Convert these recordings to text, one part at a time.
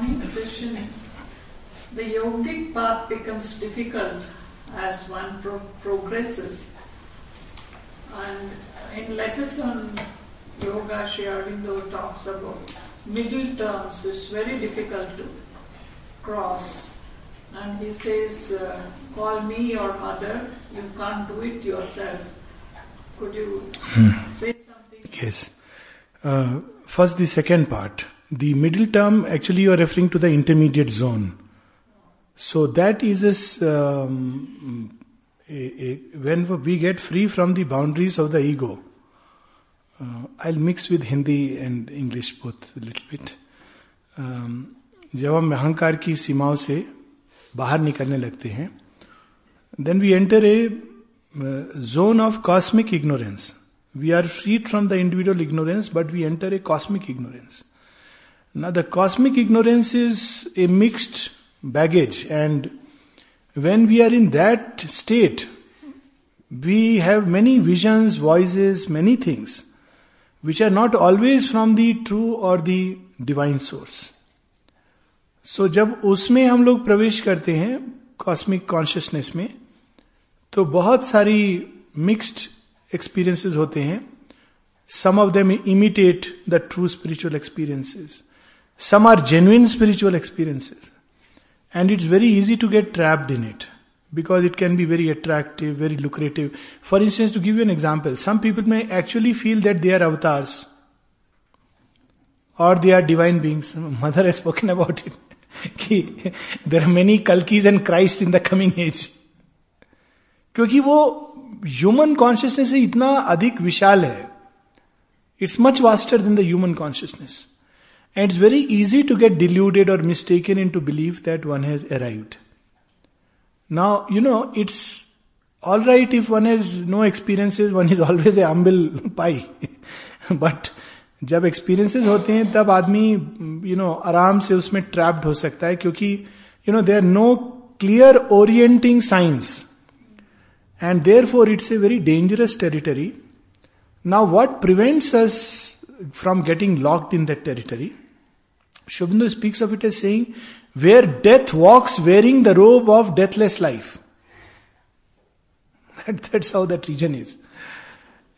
morning session, the yogic path becomes difficult as one pro- progresses. And in letters on yoga, Sri Aurobindo talks about middle terms. is very difficult to cross. And he says, uh, Call me your mother, you can't do it yourself. Could you say something? Yes. Uh, first, the second part. The middle term, actually, you are referring to the intermediate zone. So, that is a, s- um, a- a- when we get free from the boundaries of the ego. Uh, I'll mix with Hindi and English both a little bit. Um, जब हम अहंकार की सीमाओं से बाहर निकलने लगते हैं then we enter a zone of cosmic ignorance. We are freed from the individual ignorance, but we enter a cosmic ignorance. Now, the cosmic ignorance is a mixed baggage, and when we are in that state, we have many visions, voices, many things which are not always from the true or the divine source. So so, जब उसमें हम लोग प्रवेश करते हैं cosmic consciousness में तो बहुत सारी मिक्स्ड एक्सपीरियंसेस होते हैं some of them imitate the true spiritual experiences Some are genuine spiritual experiences and it's very easy to get trapped in it because it can be very attractive, very lucrative. For instance, to give you an example, some people may actually feel that they are avatars or they are divine beings. Mother has spoken about it. कि there are many Kalkis and Christ in the coming age. क्योंकि वो human consciousness से इतना अधिक विशाल है it's much vaster than the human consciousness and it's very easy to get deluded और mistaken into believe that one has arrived now you know it's all right if one has no experiences one is always a humble pie but जब experiences होते हैं तब आदमी you know आराम से उसमें trapped हो सकता है क्योंकि you know they are no clear orienting science And therefore, it's a very dangerous territory. Now, what prevents us from getting locked in that territory? Shobindu speaks of it as saying, where death walks wearing the robe of deathless life. That, that's how that region is.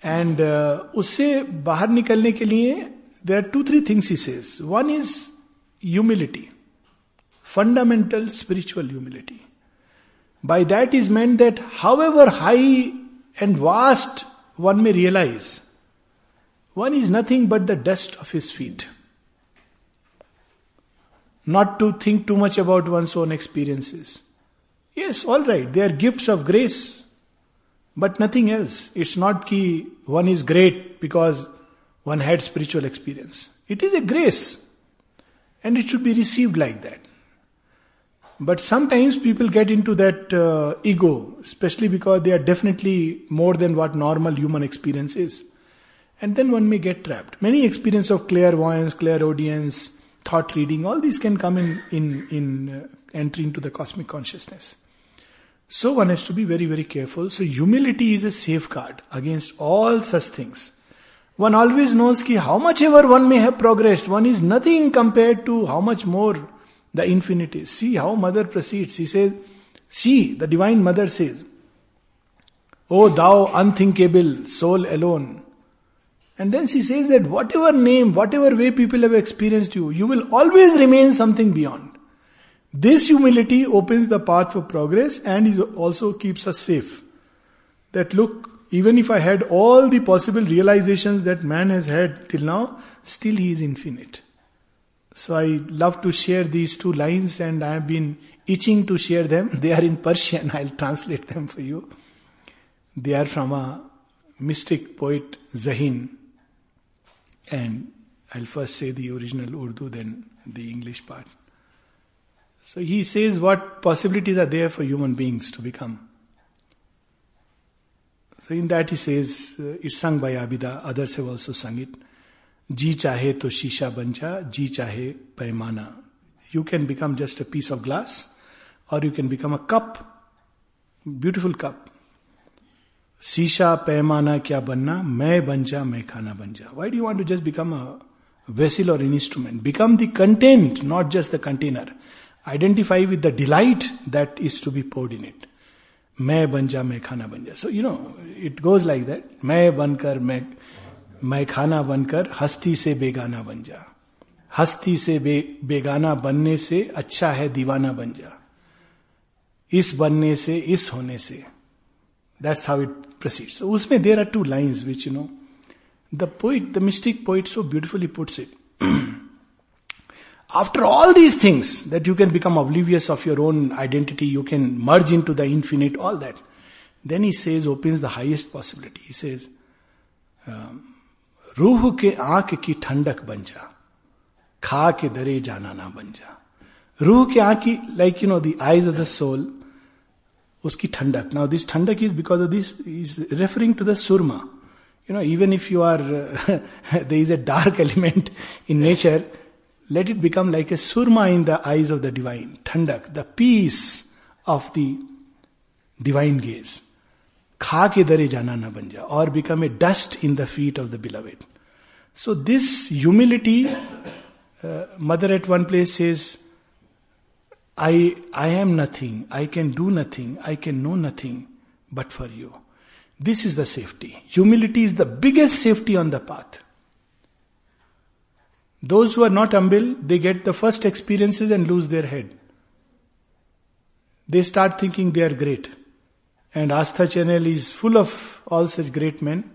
And uh, उससे बाहर निकलने के लिए there are two, three things he says. One is humility, fundamental spiritual humility. By that is meant that however high and vast one may realize, one is nothing but the dust of his feet. Not to think too much about one's own experiences. Yes, all right, they are gifts of grace, but nothing else. It's not ki one is great because one had spiritual experience. It is a grace, and it should be received like that. But sometimes people get into that uh, ego, especially because they are definitely more than what normal human experience is. And then one may get trapped. Many experience of clairvoyance, clairaudience, thought reading, all these can come in, in, in uh, entry into the cosmic consciousness. So one has to be very, very careful. So humility is a safeguard against all such things. One always knows ki how much ever one may have progressed, one is nothing compared to how much more the infinite is. See how mother proceeds. She says, she, the divine mother says, O thou unthinkable soul alone. And then she says that whatever name, whatever way people have experienced you, you will always remain something beyond. This humility opens the path for progress and is also keeps us safe. That look, even if I had all the possible realizations that man has had till now, still he is infinite. So I love to share these two lines and I have been itching to share them. They are in Persian. I'll translate them for you. They are from a mystic poet Zahin. And I'll first say the original Urdu, then the English part. So he says what possibilities are there for human beings to become. So in that he says, uh, it's sung by Abida, others have also sung it. Ji chahe to shisha banja, ji chahe paimana. You can become just a piece of glass, or you can become a cup, beautiful cup. शीशा पैमाना क्या बनना? मैं बन जा मैं खाना बन जा। Why do want to just become a vessel और instrument. Become the content, not just the container. Identify with the delight that is to be poured in it. मैं बन जा मैं खाना बन जा। So you know it goes like that मैं बनकर मैं मैं खाना बनकर हस्ती से बेगाना बन जा। हस्ती से बे, बेगाना बनने से अच्छा है दीवाना बन जा। इस बनने से इस होने से। That's how it प्रोसीड्स उसमें there are two lines which you know the poet the mystic poet so beautifully puts it after all these things that you can become oblivious of your own identity you can merge into the infinite all that then he says opens the highest possibility he says रूह के आंख की ठंडक बन जा खा के दरे जाना ना बन जा रूह के आंख की like you know the eyes of the soul उसकी ठंडक। Now this thandak is because of this is referring to the surma you know even if you are there is a dark element in nature let it become like a surma in the eyes of the divine thandak the peace of the divine gaze खा के दरे जाना ना बन जा और become a dust in the feet of the beloved so this humility mother at one place is I, I am nothing, I can do nothing, I can know nothing but for you. This is the safety. Humility is the biggest safety on the path. Those who are not humble, they get the first experiences and lose their head. They start thinking they are great. And Astha channel is full of all such great men.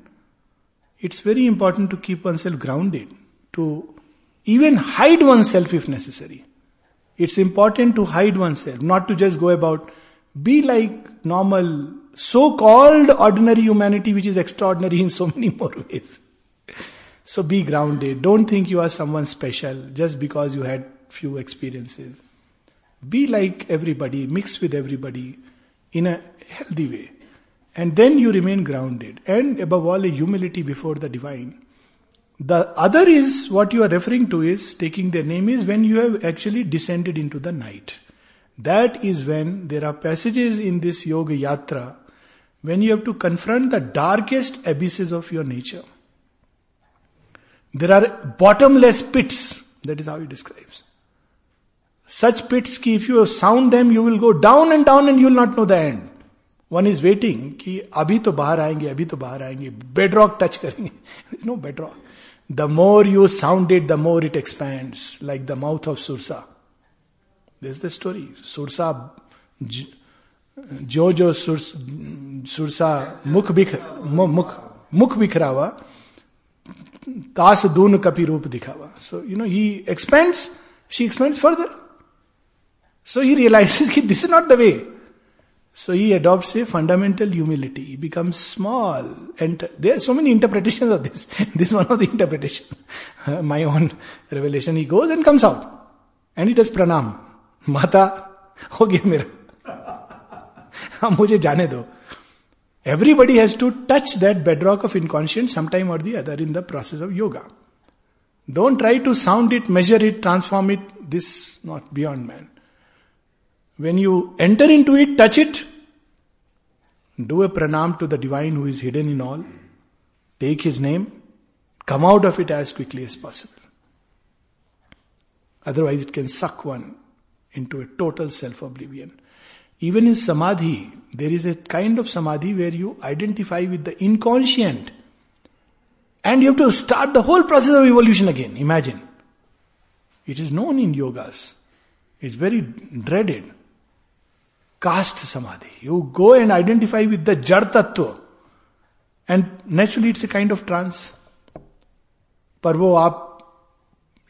It's very important to keep oneself grounded, to even hide oneself if necessary. It's important to hide oneself, not to just go about, be like normal, so called ordinary humanity, which is extraordinary in so many more ways. So be grounded. Don't think you are someone special just because you had few experiences. Be like everybody, mix with everybody in a healthy way. And then you remain grounded. And above all, a humility before the divine. The other is what you are referring to is taking their name is when you have actually descended into the night. That is when there are passages in this yoga yatra when you have to confront the darkest abysses of your nature. There are bottomless pits. That is how he describes. Such pits ki if you sound them, you will go down and down and you will not know the end. One is waiting ki abhi to bahar aayenge, abhi to bahar aayenge. Bedrock touch karenge. no bedrock. The more you sound it, the more it expands, like the mouth of Sursa. This is the story. Sursa, जो जो सुरसा मुख बिख मुख मुख बिखरा हुआ तास दून कपि रूप दिखावा so you know he expands she expands further so he realizes कि this is not the way So he adopts a fundamental humility. He becomes small. And there are so many interpretations of this. this is one of the interpretations. My own revelation. He goes and comes out. And he does pranam. Mata, ho gaya mera. mujhe. Everybody has to touch that bedrock of inconscience sometime or the other in the process of yoga. Don't try to sound it, measure it, transform it. This not beyond man. When you enter into it, touch it, do a pranam to the divine who is hidden in all. Take his name, come out of it as quickly as possible. Otherwise, it can suck one into a total self oblivion. Even in samadhi, there is a kind of samadhi where you identify with the inconscient. And you have to start the whole process of evolution again. Imagine. It is known in yogas. It's very dreaded. Caste samadhi. You go and identify with the jar tattva. And naturally it's a kind of trance. पर वो आप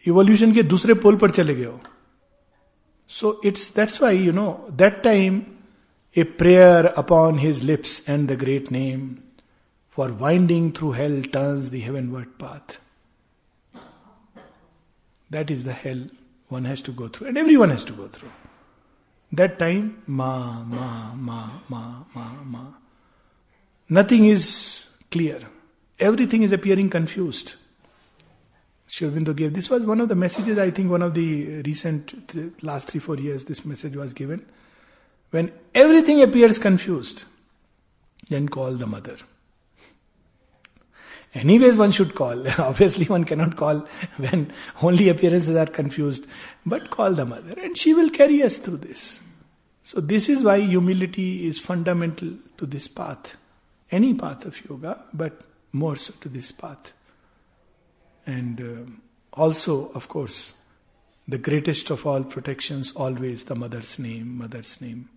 evolution के दूसरे पोल पर चले गए हो so it's that's why, you know, that time a prayer upon his lips and the great name for winding through hell turns the heavenward path. That is the hell one has to go through, and everyone has to go through. That time, ma, ma, ma, ma, ma, ma. Nothing is clear. Everything is appearing confused. Sri Aurobindo gave. This was one of the messages, I think, one of the recent th- last three, four years, this message was given. When everything appears confused, then call the mother. Anyways, one should call. Obviously, one cannot call when only appearances are confused, but call the mother and she will carry us through this. So, this is why humility is fundamental to this path. Any path of yoga, but more so to this path. And uh, also, of course, the greatest of all protections, always the mother's name, mother's name.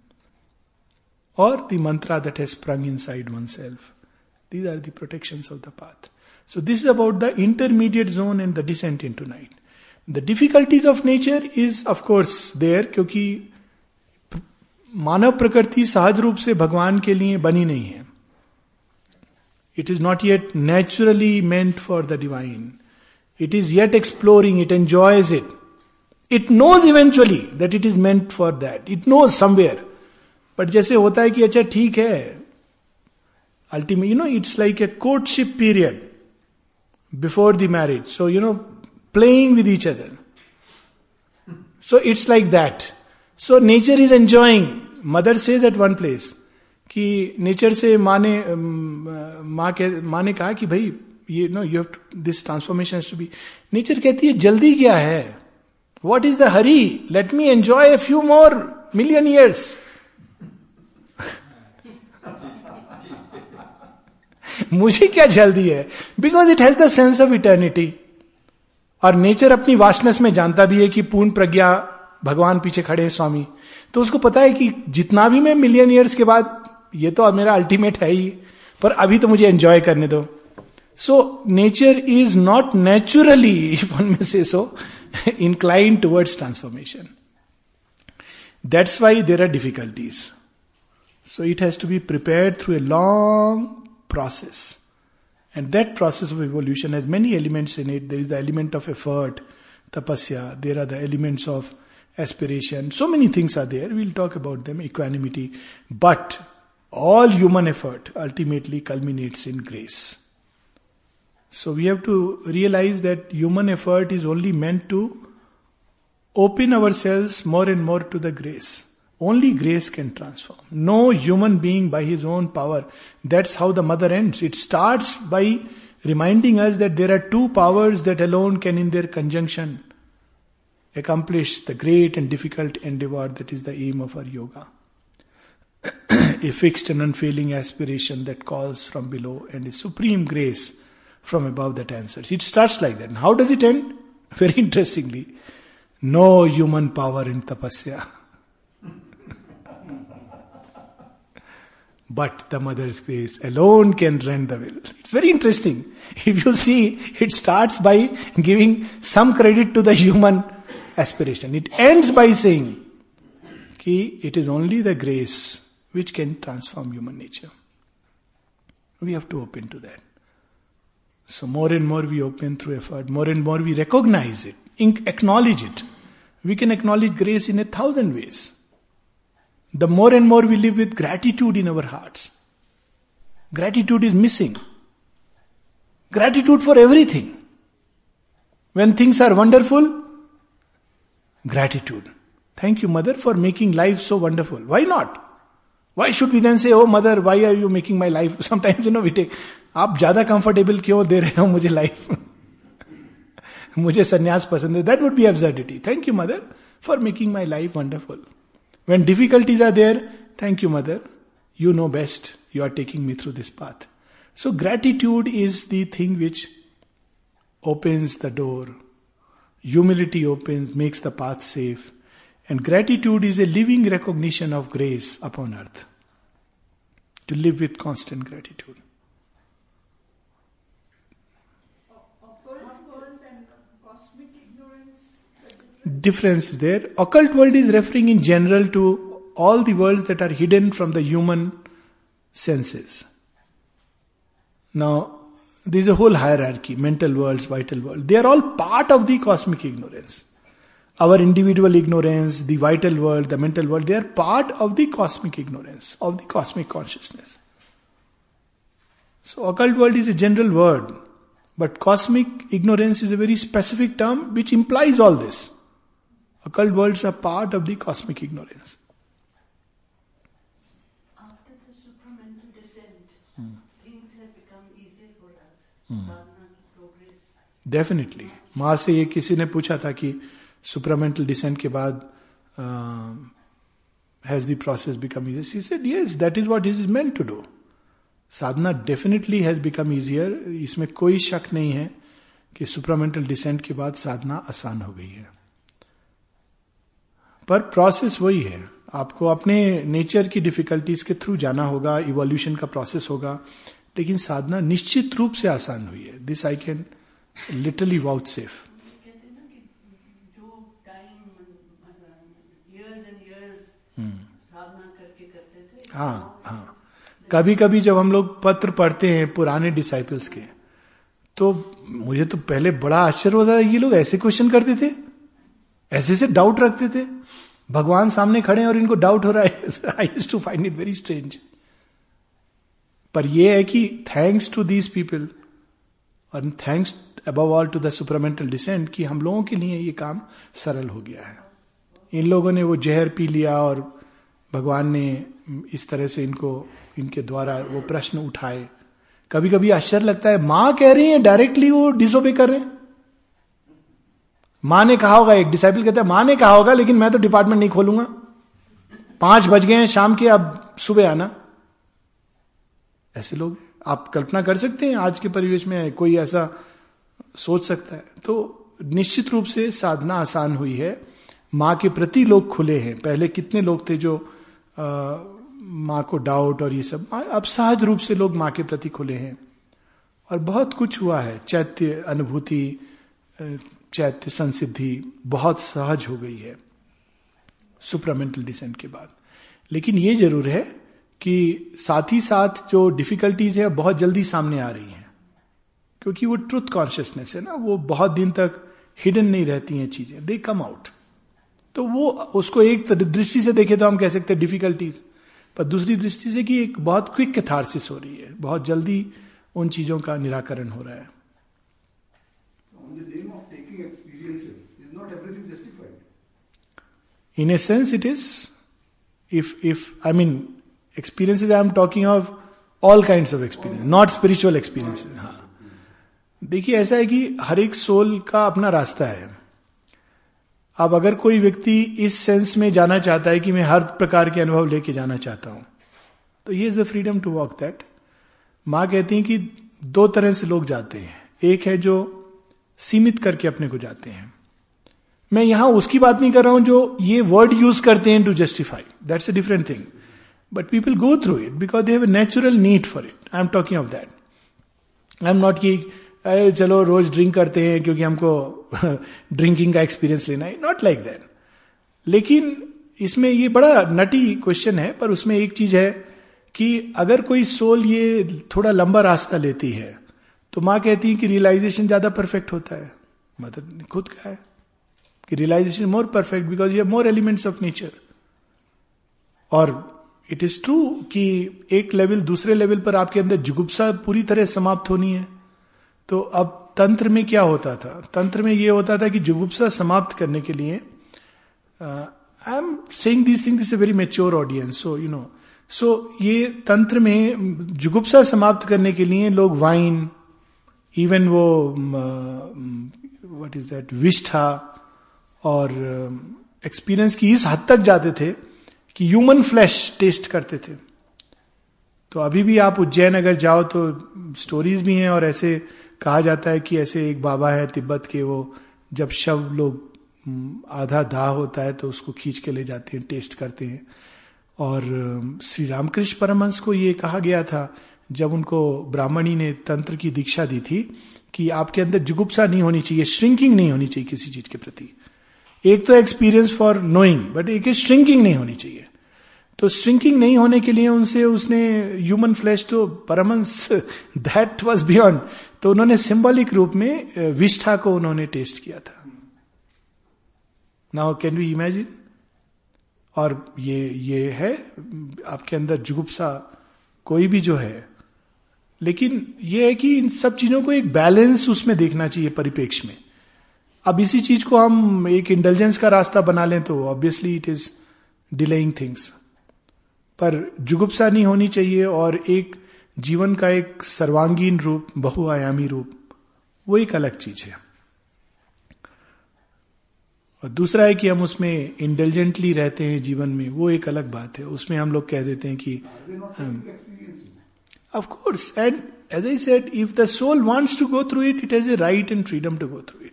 Or the mantra that has sprung inside oneself. These are the protections of the path. So this is about the intermediate zone and the descent into night. The difficulties of nature is of course there क्योंकि मानव प्रकृति सहज रूप से भगवान के लिए बनी नहीं है it is not yet naturally meant for the divine it is yet exploring it enjoys it it knows eventually that it is meant for that it knows somewhere but जैसे होता है कि अच्छा ठीक है ultimate you know it's like a courtship period before the marriage so you know playing with each other so it's like that so nature is enjoying mother says at one place कि nature से माँ ने माँ के, माँ ने कहा कि भाई ये no you have this transformation to be nature कहती है, जल्दी क्या है? What is the hurry let me enjoy a few more million years मुझे क्या जल्दी है because it has the sense of eternity और नेचर अपनी वाशनेस में जानता भी है कि पूर्ण प्रज्ञा भगवान पीछे खड़े हैं, स्वामी तो उसको पता है कि जितना भी मैं मिलियन ईयर्स के बाद, ये तो मेरा अल्टीमेट है ही, पर अभी तो मुझे एंजॉय करने दो so nature is not naturally if one में से so inclined towards transformation. That's why there are difficulties. So, it has to be prepared through a long process. And that process of evolution has many elements in it. There is the element of effort, tapasya, there are the elements of aspiration. So many things are there. We'll talk about them, equanimity. But all human effort ultimately culminates in grace. So we have to realize that human effort is only meant to open ourselves more and more to the grace. Only grace can transform. No human being by his own power. That's how the mother ends. It starts by reminding us that there are two powers that alone can, in their conjunction, accomplish the great and difficult endeavor that is the aim of our yoga. a fixed and unfailing aspiration that calls from below and a supreme grace from above that answers. It starts like that. And how does it end? Very interestingly, no human power in tapasya. But the mother's grace alone can rend the will. It's very interesting. If you see, it starts by giving some credit to the human aspiration. It ends by saying, Ki, it is only the grace which can transform human nature. We have to open to that. So more and more we open through effort, more and more we recognize it, acknowledge it. We can acknowledge grace in a thousand ways The more and more we live with gratitude in our hearts. Gratitude is missing. Gratitude for everything. When things are wonderful, gratitude. Thank you, mother, for making life so wonderful. Why not? Why should we then say, Oh, mother, why are you making my life? Sometimes, you know, we take, आप ज्यादा comfortable क्यों दे रहे हो मुझे life मुझे संन्यास पसंद है that would be absurdity thank you mother for making my life wonderful When difficulties are there, thank you, mother. You know best. You are taking me through this path. So, gratitude is the thing which opens the door. Humility opens, makes the path safe. And gratitude is a living recognition of grace upon earth. To live with constant gratitude. Difference there. Occult world is referring in general to all the worlds that are hidden from the human senses. Now, there is a whole hierarchy mental worlds, vital world. They are all part of the cosmic ignorance. Our individual ignorance, the vital world, the mental world, they are part of the cosmic ignorance, of the cosmic consciousness. So, occult world is a general word, but cosmic ignorance is a very specific term which implies all this. Occult worlds are part of the cosmic ignorance. After the supramental descent, hmm. things have become easier for us. Definitely माँ से ये किसी ने पूछा था कि supramental descent के बाद has the process become easier said yes that is what is meant to do sadhana definitely has become easier इसमें कोई शक नहीं है कि सुपरामेंटल डिसेंट के बाद साधना आसान हो गई है पर प्रोसेस वही है। आपको अपने नेचर की डिफिकल्टीज के थ्रू जाना होगा इवोल्यूशन का प्रोसेस होगा लेकिन साधना निश्चित रूप से आसान हुई है। This I can literally vouchsafe हाँ हाँ कभी कभी जब हम लोग पत्र पढ़ते हैं पुराने डिसाइपल्स के तो मुझे तो पहले बड़ा आश्चर्य होता था ये लोग ऐसे क्वेश्चन करते थे। ऐसे से डाउट रखते थे। भगवान सामने खड़े और इनको डाउट हो रहा है। I used to find it very strange पर यह है कि थैंक्स टू दीज पीपल और thanks above all to the supramental descent कि हम लोगों के लिए ये काम सरल हो गया है। इन लोगों ने वो जहर पी लिया और भगवान ने इस तरह से इनको, इनके द्वारा वो प्रश्न उठाए। कभी कभी आश्चर्य लगता है, माँ कह रही है डायरेक्टली वो डिसोबे कर रहे हैं। माँ ने कहा होगा, एक डिसाइपल कहता है, माँ ने कहा होगा, लेकिन मैं तो डिपार्टमेंट नहीं खोलूँगा। पाँच बज गए हैं शाम के, अब सुबह आना। ऐसे लोग, आप कल्पना कर सकते हैं, आज के परिवेश में कोई ऐसा सोच सकता है। तो निश्चित रूप से साधना आसान हुई है। माँ के प्रति लोग खुले हैं। पहले कितने लोग थे जो माँ को डाउट और ये सब, अब सहज रूप से लोग माँ के प्रति खुले हैं। और बहुत कुछ हुआ है। चैत्य, अनुभूति चैत्य संसिद्धि बहुत सहज हो गई है सुपरामेंटल डिसेंट के बाद। लेकिन ये ज़रूर है कि साथ ही साथ जो डिफिकल्टीज है, बहुत जल्दी सामने आ रही हैं। क्योंकि वो ट्रुथ कॉन्शियसनेस है ना, वो बहुत दिन तक हिडन नहीं रहती हैं चीज़ें। दे कम आउट तो वो, उसको एक दृष्टि से देखे तो हम कह सकते हैं डिफिकल्टीज पर दूसरी दृष्टि से कि एक बहुत क्विक कैथारसिस हो रही है। बहुत जल्दी उन चीज़ों का निराकरण हो रहा है। In a sense it is if if I mean experiences I am talking of all kind of experience not spiritual experiences हाँ। देखिए ऐसा है कि हर एक सोल का अपना रास्ता है। अब अगर कोई व्यक्ति इस सेंस में जाना चाहता है कि मैं हर प्रकार के अनुभव लेके जाना चाहता हूँ तो ये is the freedom to walk that माँ कहती है कि दो तरह से लोग जाते हैं। एक है जो सीमित करके अपने को जाते हैं। मैं यहाँ उसकी बात नहीं कर रहा हूँ जो ये वर्ड यूज़ करते हैं to justify that's a different thing but people go through it because they have natural need for it I am talking of that I am not की चलो रोज ड्रिंक करते हैं क्योंकि हमको ड्रिंकिंग का एक्सपीरियंस लेना है. नॉट लाइक दैट लेकिन इसमें ये बड़ा नटी क्वेश्चन है, पर उसमें एक चीज़ है कि अगर कोई सोल ये थोड़ा लंबा रास्ता लेती है तो माँ कहती है कि रियलाइजेशन ज़्यादा परफेक्ट होता है। मतलब खुद कहा है। कि realization more perfect because you have more elements of nature और इट इज़ ट्रू कि एक लेवल दूसरे लेवल पर आपके अंदर जुगुप्सा पूरी तरह समाप्त होनी है। तो अब तंत्र में क्या होता था? तंत्र में यह होता था कि जुगुप्सा समाप्त करने के लिए I am saying this thing this a very mature audience so you know so ये तंत्र में जुगुप्सा समाप्त करने के लिए लोग वाइन इवन वो व्हाट इज़ दैट विष्ठा और एक्सपीरियंस की इस हद तक जाते थे कि ह्यूमन फ्लैश टेस्ट करते थे। तो अभी भी आप उज्जैन अगर जाओ तो स्टोरीज भी हैं और ऐसे कहा जाता है कि ऐसे एक बाबा है तिब्बत के, वो जब शव लोग आधा दाह होता है तो उसको खींच के ले जाते हैं टेस्ट करते हैं। और श्री रामकृष्ण परमहंस को ये कहा गया था, जब उनको ब्राह्मणी ने तंत्र की दीक्षा दी थी कि आपके अंदर जुगुप्सा नहीं होनी चाहिए श्रिंकिंग नहीं होनी चाहिए किसी चीज़ के प्रति। एक तो एक्सपीरियंस फॉर नोइंग बट एक श्रिंकिंग नहीं होनी चाहिए। तो श्रिंकिंग नहीं होने के लिए उनसे, उसने ह्यूमन फ्लैश तो परमंस दैट वॉज़ बियॉन्ड तो उन्होंने सिंबॉलिक रूप में विष्ठा को उन्होंने टेस्ट किया था। नाउ कैन वी इमेजिन और ये ये है, आपके अंदर जुगुप्सा कोई भी जो है। लेकिन ये है कि इन सब चीज़ों को एक बैलेंस उसमें देखना चाहिए परिपेक्ष में। अब इसी चीज़ को हम एक इंटेलिजेंस का रास्ता बना लें तो obviously it is delaying things पर जुगुप्सा नहीं होनी चाहिए और एक जीवन का एक सर्वांगीण रूप, बहुआयामी रूप, वो एक अलग चीज़ है। और दूसरा है कि हम उसमें इंटेलिजेंटली रहते हैं जीवन में, वो एक अलग बात है। उसमें हम लोग कह देते हैं कि of course and as I said if the soul wants to go through it it has a right and freedom to go through it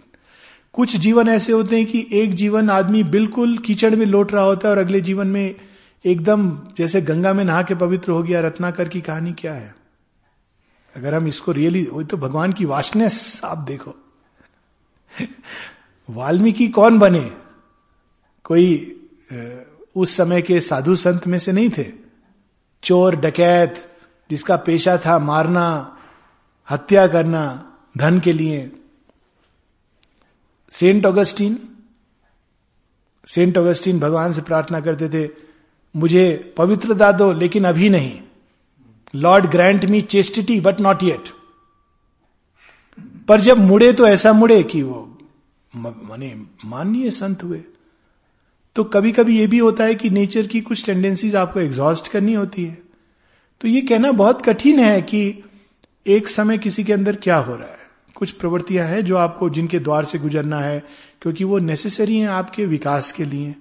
कुछ जीवन ऐसे होते हैं कि एक जीवन आदमी बिल्कुल कीचड़ में लौट रहा होता है और अगले जीवन में एकदम जैसे गंगा में नहा के पवित्र हो गया, रत्नाकर की कहानी क्या है? अगर हम इसको रियली वो तो भगवान की वाशनेस आप देखो। वाल्मीकि कौन बने? कोई उस समय के साधु संत में से नहीं थे। चोर, डकैत, जिसका पेशा था मारना, हत्या करना, धन के लिए। सेंट ऑगस्टीन सेंट ऑगस्टीन भगवान से प्रार्थना करते थे, मुझे पवित्रता दो लेकिन अभी नहीं। Lord grant me chastity, but not yet. पर जब मुड़े तो ऐसा मुड़े कि वो माने माननीय संत हुए। तो कभी कभी ये भी होता है कि नेचर की कुछ टेंडेंसीज आपको एग्जॉस्ट करनी होती है। तो ये कहना बहुत कठिन है कि एक समय किसी के अंदर क्या हो रहा है। कुछ प्रवृत्तियाँ हैं जो आपको जिनके द्वार से गुजरना है, क्योंकि वो नेसेसरी हैं आपके विकास के लिए।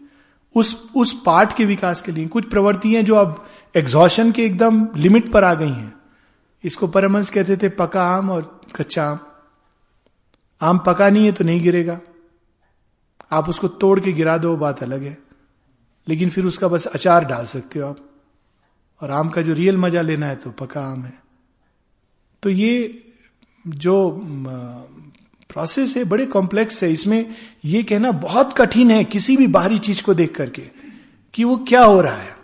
उस उस पार्ट के विकास के लिए। कुछ प्रवृत्तियाँ जो अब एग्जॉशन के एकदम लिमिट पर आ गई हैं। इसको परमंश कहते थे पका आम और कच्चा आम। आम पका नहीं है तो नहीं गिरेगा। आप उसको तोड़ के गिरा दो बात अलग है। लेकिन फिर उसका बस अचार डाल सकते हो आप। और आम का जो रियल मज़ा लेना है तो पका आम है। तो ये जो प्रोसेस है, बड़े कॉम्प्लेक्स है, इसमें यह कहना बहुत कठिन है किसी भी बाहरी चीज़ को देख करके कि वो क्या हो रहा है।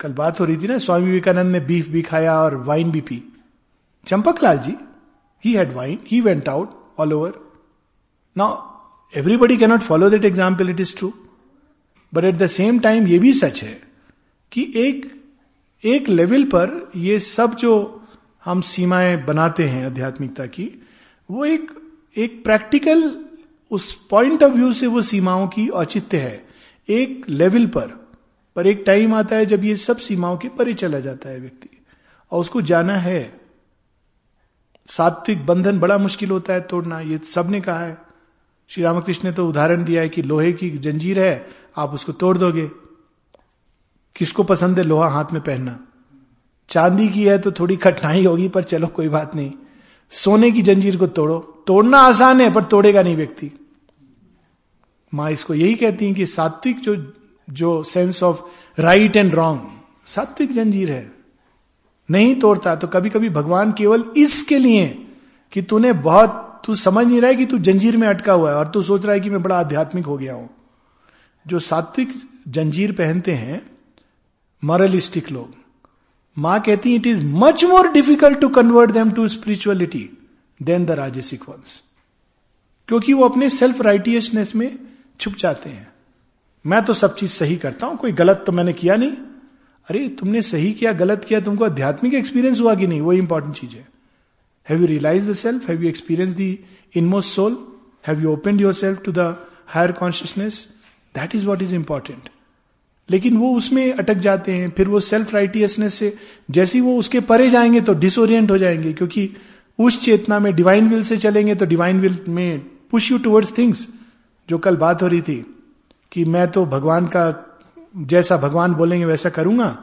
कल बात हो रही थी ना, स्वामी विवेकानंद ने बीफ भी खाया और वाइन भी P. Champak Lal ji he had wine he went out all over now everybody cannot follow that example it is true but at the same time ये भी सच है कि एक एक लेवल पर ये सब जो हम सीमाएँ बनाते हैं आध्यात्मिकता की, वो एक एक प्रैक्टिकल उस पॉइंट ऑफ़ व्यू से वो सीमाओं की औचित्य है। एक लेवल पर पर एक टाइम आता है जब ये सब सीमाओं के परे चला जाता है व्यक्ति। और उसको जाना है। सात्विक बंधन बड़ा मुश्किल होता है तोड़ना, ये सबने कहा है। श्री रामकृष्ण ने तो उदाहरण दिया है कि लोहे की जंजीर है, आप उसको तोड़ दोगे। किसको पसंद है लोहा हाथ में पहनना? चांदी की है तो थोड़ी कठिनाई होगी, पर चलो कोई बात नहीं। सोने की जंजीर को तोड़ो। तोड़ना आसान है, पर तोड़ेगा नहीं व्यक्ति। माँ इसको यही कहती है कि सात्विक जो जो sense of right and wrong सात्विक जंजीर है। नहीं तोड़ता तो कभी कभी भगवान केवल इसके लिए कि तूने बहुत, तू समझ नहीं रहा है कि तू जंजीर में अटका हुआ है, और तू सोच रहा है कि मैं बड़ा आध्यात्मिक हो गया हूँ। जो सात्विक जंजीर पहनते हैं मॉरलिस्टिक लोग। माँ कहती it is much more difficult to convert them to spirituality than the rajasic ones क्योंकि वो अपने सेल्फ राइटियसनेस में छुप जाते हैं। मैं तो सब चीज़ सही करता हूँ, कोई गलत तो मैंने किया नहीं। अरे, तुमने सही किया, गलत किया, तुमको आध्यात्मिक एक्सपीरियंस हुआ कि नहीं? वो इंपॉर्टेंट चीज़ है। Have you realize the self have you experience the inmost soul have you open your self to the higher consciousness that is what is important लेकिन वो उसमें अटक जाते हैं, फिर वो सेल्फ राइटियसनेस से, जैसे वो उसके परे जाएँगे तो डिसोरियंट हो जाएँगे, क्योंकि उस चेतना में डिवाइन विल से चलेंगे तो डिवाइन विल में पुश यू टुवर्ड्स थिंग्स जो कल बात हो रही थी, कि मैं तो भगवान का, जैसा भगवान बोलेंगे वैसा करूँगा,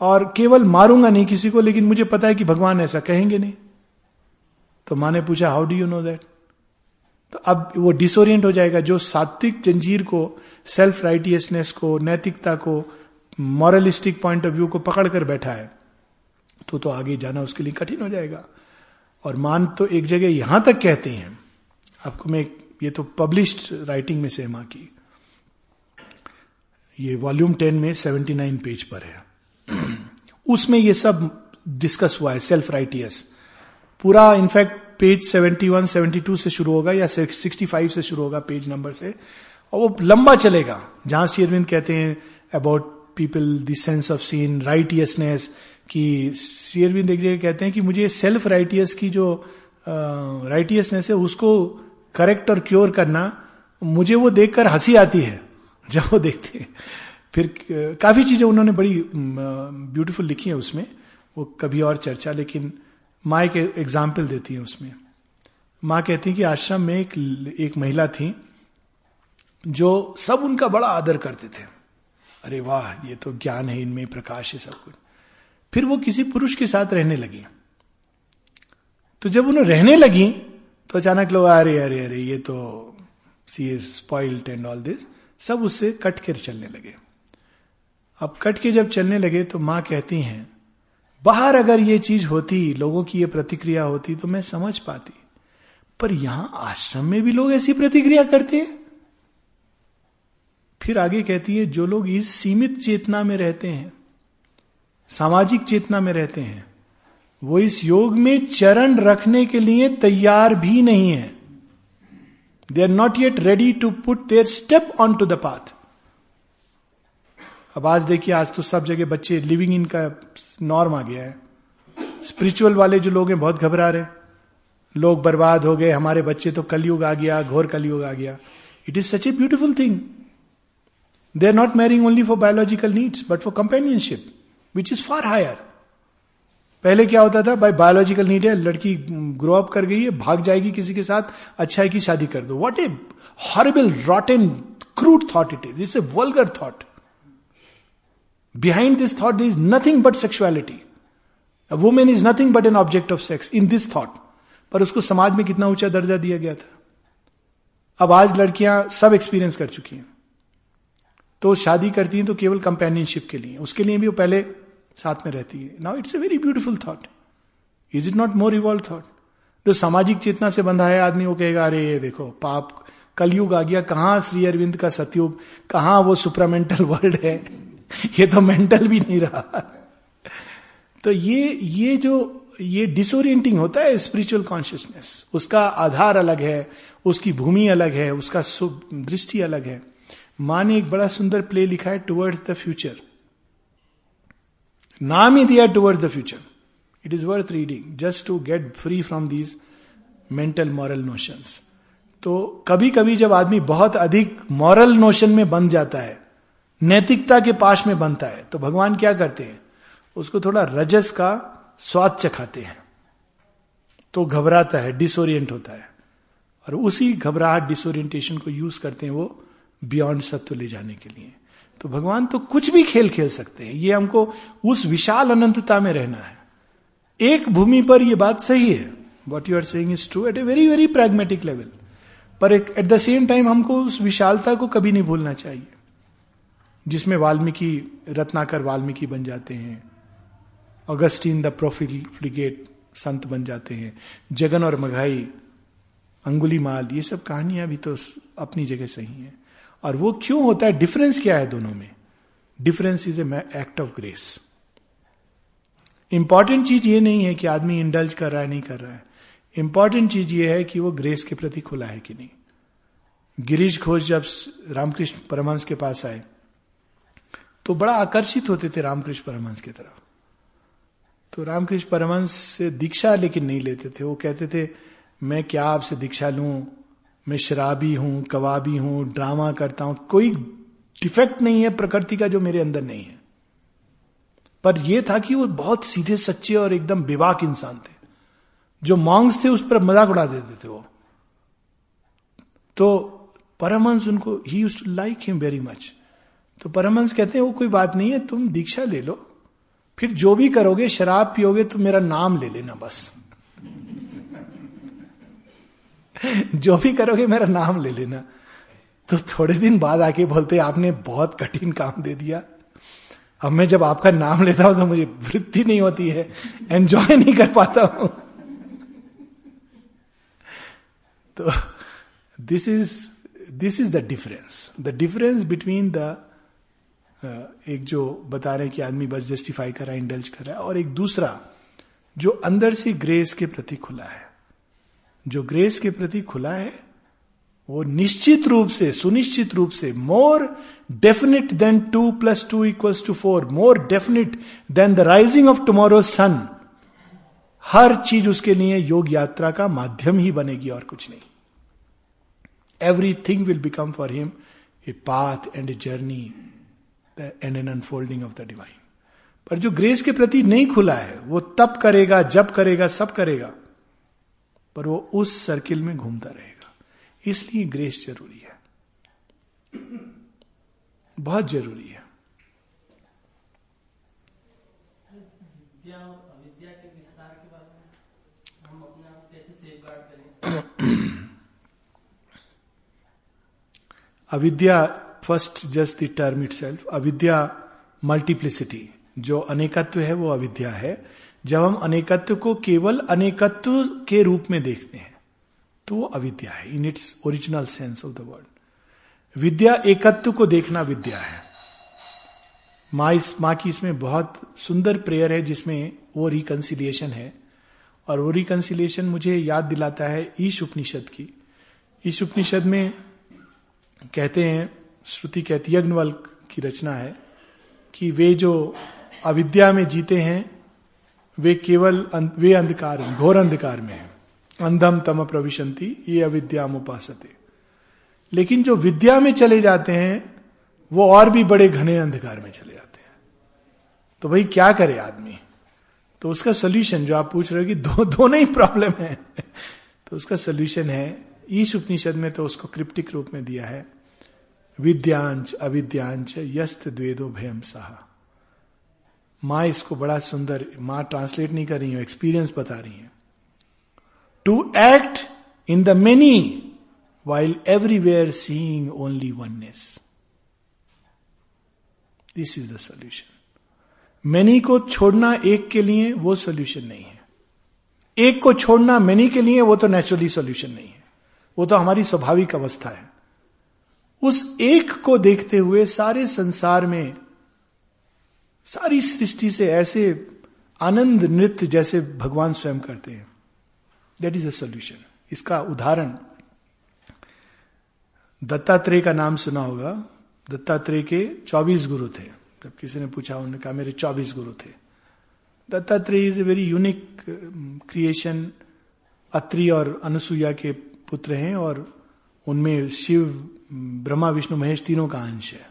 और केवल मारूँगा नहीं किसी को, लेकिन मुझे पता है कि भगवान ऐसा कहेंगे नहीं। तो माँ ने पूछा how do you know that तो अब वो डिसोरियंट हो जाएगा, जो सात्विक जंजीर को सेल्फ राइटियसनेस को नैतिकता को मॉरलिस्टिक पॉइंट ऑफ़ व्यू को पकड़ कर बैठा है तो तो आगे जाना उसके लिए कठिन हो जाएगा। और मान तो एक जगह यहाँ तक कहते हैं आपको मैं ये तो पब्लिश्ड राइटिंग में से माँ की। ये वॉल्यूम टेन में सेवेंटी नाइन पेज पर है। उसमें ये सब डिस्कस हुआ है सेल्फ राइटियस पूरा इनफैक्ट पेज 71, 72 से शुरू होगा या 65 से शुरू होगा पेज नंबर से। और वो लंबा चलेगा। जहाँ श्री अरविंद कहते हैं about people the sense of sin righteousness कि श्री अरविंद एक जगह कहते हैं कि मुझे सेल्फ राइटियस की जो राइटियसनेस है, उसको करेक्ट और क्योर करना, मुझे वो देखकर हँसी आती है, जब वो देखते हैं। फिर, काफ़ी चीज़ें उन्होंने बड़ी ब्यूटीफुल लिखी है उसमें। वो कभी और चर्चा, लेकिन माँ एक एग्ज़ाम्पल देती है उसमें। माँ कहती है कि आश्रम में एक एक महिला थी जो सब उनका बड़ा आदर करते थे। अरे वाह, ये तो ज्ञान है, इनमें प्रकाश है सब कुछ। फिर वो किसी पुरुष के साथ रहने लगी। तो जब उन्हें रहने लगी तो अचानक लोग, अरे अरे अरे, ये तो see is spoiled and all this सब उससे कट कर चलने लगे। अब कट के जब चलने लगे तो माँ कहती हैं, बाहर अगर ये चीज़ होती, लोगों की ये प्रतिक्रिया होती तो मैं समझ पाती। पर यहाँ आश्रम में भी लोग ऐसी प्रतिक्रिया करते हैं। फिर आगे कहती है, जो लोग इस सीमित चेतना में रहते हैं, सामाजिक चेतना में रहते हैं, वो इस योग में चरण रखने के लिए तैयार भी नहीं है। They are not yet ready to put their step on to the path अब आज देखिए, आज तो सब जगह बच्चे लिविंग इन का नॉर्म आ गया है। स्पिरिचुअल वाले जो लोग हैं, बहुत घबरा रहे लोग बर्बाद हो गए, हमारे बच्चे तो कलयुग आ गया, घोर कलयुग आ गया। It is such a beautiful thing they are not marrying only for biological needs but for companionship which is far higher पहले क्या होता था? भाई बायोलॉजिकल नीड है, लड़की ग्रो अप कर गई है, भाग जाएगी किसी के साथ अच्छा है कि शादी कर दो। What a horrible rot and crude thought it is it's a vulgar thought behind this thought is nothing but sexuality women is nothing but an object of sex in this thought पर उसको समाज में कितना ऊँचा दर्जा दिया गया था? अब आज लड़कियाँ सब एक्सपीरियंस कर चुकी हैं। तो शादी करती हैं तो केवल कंपेनियनशिप के लिए। उसके लिए भी वो पहले साथ में रहती है। Now it's a very beautiful thought is it not more evolve thought जो सामाजिक चेतना से बंधा है, आदमी वो कहेगा, अरे, ये देखो, पाप, कलयुग आ गया। कहाँ श्री अरविंद का सतयुग? कहाँ वो सुपरामेंटल वर्ल्ड है? ये तो मेंटल भी नहीं रहा। तो ये ये जो, ये डिसोरिएंटिंग होता है स्पिरिचुअल कॉन्शियसनेस उसका आधार अलग है, उसकी भूमि अलग है, उसका दृष्टि अलग है। माँ ने एक बड़ा सुंदर प्ले लिखा है टुवर्ड्स द फ्यूचर नाम ही दिया towards the future it is worth reading just to get free from these mental moral notions तो कभी कभी जब आदमी बहुत अधिक मॉरल नोशन में बन जाता है, नैतिकता के पास में बनता है तो भगवान क्या करते हैं? उसको थोड़ा रजस का स्वाद चखाते हैं। तो घबराता है डिसोरियंट होता है। और उसी घबराहट डिसोरियंटेशन को यूज़ करते हैं वो बियॉन्ड सत्व ले जाने के लिए। तो भगवान तो कुछ भी खेल खेल सकते हैं। ये हमको उस विशाल अनंतता में रहना है। एक भूमि पर यह बात सही है। What you are saying is true at a very very pragmatic level पर एट द सेम टाइम हमको उस विशालता को कभी नहीं भूलना चाहिए। जिसमें वाल्मीकि, रत्नाकर वाल्मीकि बन जाते हैं। अगस्टीन द प्रोफिलिगेट संत बन जाते हैं। जगन और मघाई, अंगुली माल, ये सब कहानियाँ भी तो अपनी जगह सही है। और वो क्यों होता है? डिफरेंस क्या है दोनों में? Difference is a act of grace important चीज़ ये नहीं है कि आदमी इंडल्ज कर रहा है, नहीं कर रहा है। इंपॉर्टेंट चीज़ ये है कि वो ग्रेस के प्रति खुला है कि नहीं। गिरीश घोष जब रामकृष्ण परमहंस के पास आए तो बड़ा आकर्षित होते थे रामकृष्ण परमहंस की तरफ़। तो रामकृष्ण परमहंस से दीक्षा लेकिन नहीं लेते थे। वो कहते थे, मैं क्या आपसे दीक्षा लूँ? मैं शराबी हूँ, कवाबी हूँ, ड्रामा करता हूँ, कोई डिफेक्ट नहीं है प्रकृति का जो मेरे अंदर नहीं है। पर यह था कि वो बहुत सीधे, सच्चे और एकदम विवाक इंसान थे। जो मॉन्ग्स थे उस पर मज़ाक उड़ा देते थे वो। तो परमहंस उनको ही use to like him very much तो परमहंस कहते हैं, वो कोई बात नहीं है, तुम दीक्षा ले लो। फिर जो भी करोगे, शराब पियोगे तो मेरा नाम ले लेना बस। जो भी करोगे मेरा नाम ले लेना। तो थोड़े दिन बाद आके बोलते, आपने बहुत कठिन काम दे दिया। अब मैं जब आपका नाम लेता हूँ तो मुझे वृत्ति नहीं होती है। एंजॉय नहीं कर पाता हूँ। तो this is this is the difference the difference between the एक जो बता रहे हैं कि आदमी बस जस्टिफाई कर रहा है इंडल्ज कर रहा है, और एक दूसरा, जो अंदर से ग्रेस के प्रति खुला है। जो ग्रेस के प्रति खुला है, वो निश्चित रूप से, सुनिश्चित रूप से more definite than two plus two equals to four more definite than the rising of tomorrow sun हर चीज़ उसके लिए योग यात्रा का माध्यम ही बनेगी और कुछ नहीं। Everything will become for him a path and a journey and an unfolding of the divine पर जो ग्रेस के प्रति नहीं खुला है, वो तब करेगा जब करेगा, सब करेगा। पर वो उस सर्किल में घूमता रहेगा। इसलिए ग्रेस ज़रूरी है। बहुत ज़रूरी है। Avidya first just the term itself avidya multiplicity. जो अनेकत्व है, वो अविद्या है। जब हम अनेकत्व को केवल अनेकत्व के रूप में देखते हैं तो वो अविद्या है in its original sense of the word विद्या एकत्व को देखना विद्या है। माँ इस, माँ की इसमें बहुत सुंदर प्रेयर है, जिसमें वो रिकंसिलिएशन है। और वो रिकंसिलिएशन मुझे याद दिलाता है ईश उपनिषद की। ईश उपनिषद में कहते हैं, श्रुति कहती यज्ञवल की रचना है, कि वे जो अविद्या में जीते हैं वे केवल वे अंधकार घोर अंधकार में है। अंधम तम प्रविशंति, ये अविद्या उपासते लेकिन जो विद्या में चले जाते हैं, वो और भी बड़े घने अंधकार में चले जाते हैं। तो भाई क्या करे आदमी? तो उसका सोल्यूशन जो आप पूछ रहे हो कि दो, दोनों ही प्रॉब्लम है तो उसका सोल्यूशन है, ईश उपनिषद में तो उसको क्रिप्टिक रूप में दिया है विद्यांश अविद्यांश यस्त द्वेदो भयम सहा। माँ इसको बड़ा सुंदर, माँ ट्रांसलेट नहीं कर रही है एक्सपीरियंस बता रही है। To act in the many while everywhere seeing only oneness this is the solution many को छोड़ना एक के लिए वो सोल्यूशन नहीं है। एक को छोड़ना मेनी के लिए वो तो नेचुरली सोल्यूशन नहीं है। वो तो हमारी स्वाभाविक अवस्था है। उस एक को देखते हुए सारे संसार में सारी सृष्टि से ऐसे आनंद नृत्य जैसे भगवान स्वयं करते हैं। दैट इज़ अ सोल्यूशन इसका उदाहरण दत्तात्रेय का नाम सुना होगा। दत्तात्रेय के 24 गुरु थे। जब किसी ने पूछा, उन्होंने कहा, मेरे 24 गुरु थे। Dattatreya is a very unique creation Atri और अनुसुईया के पुत्र हैं और उनमें शिव, ब्रह्मा, विष्णु, महेश तीनों का अंश है।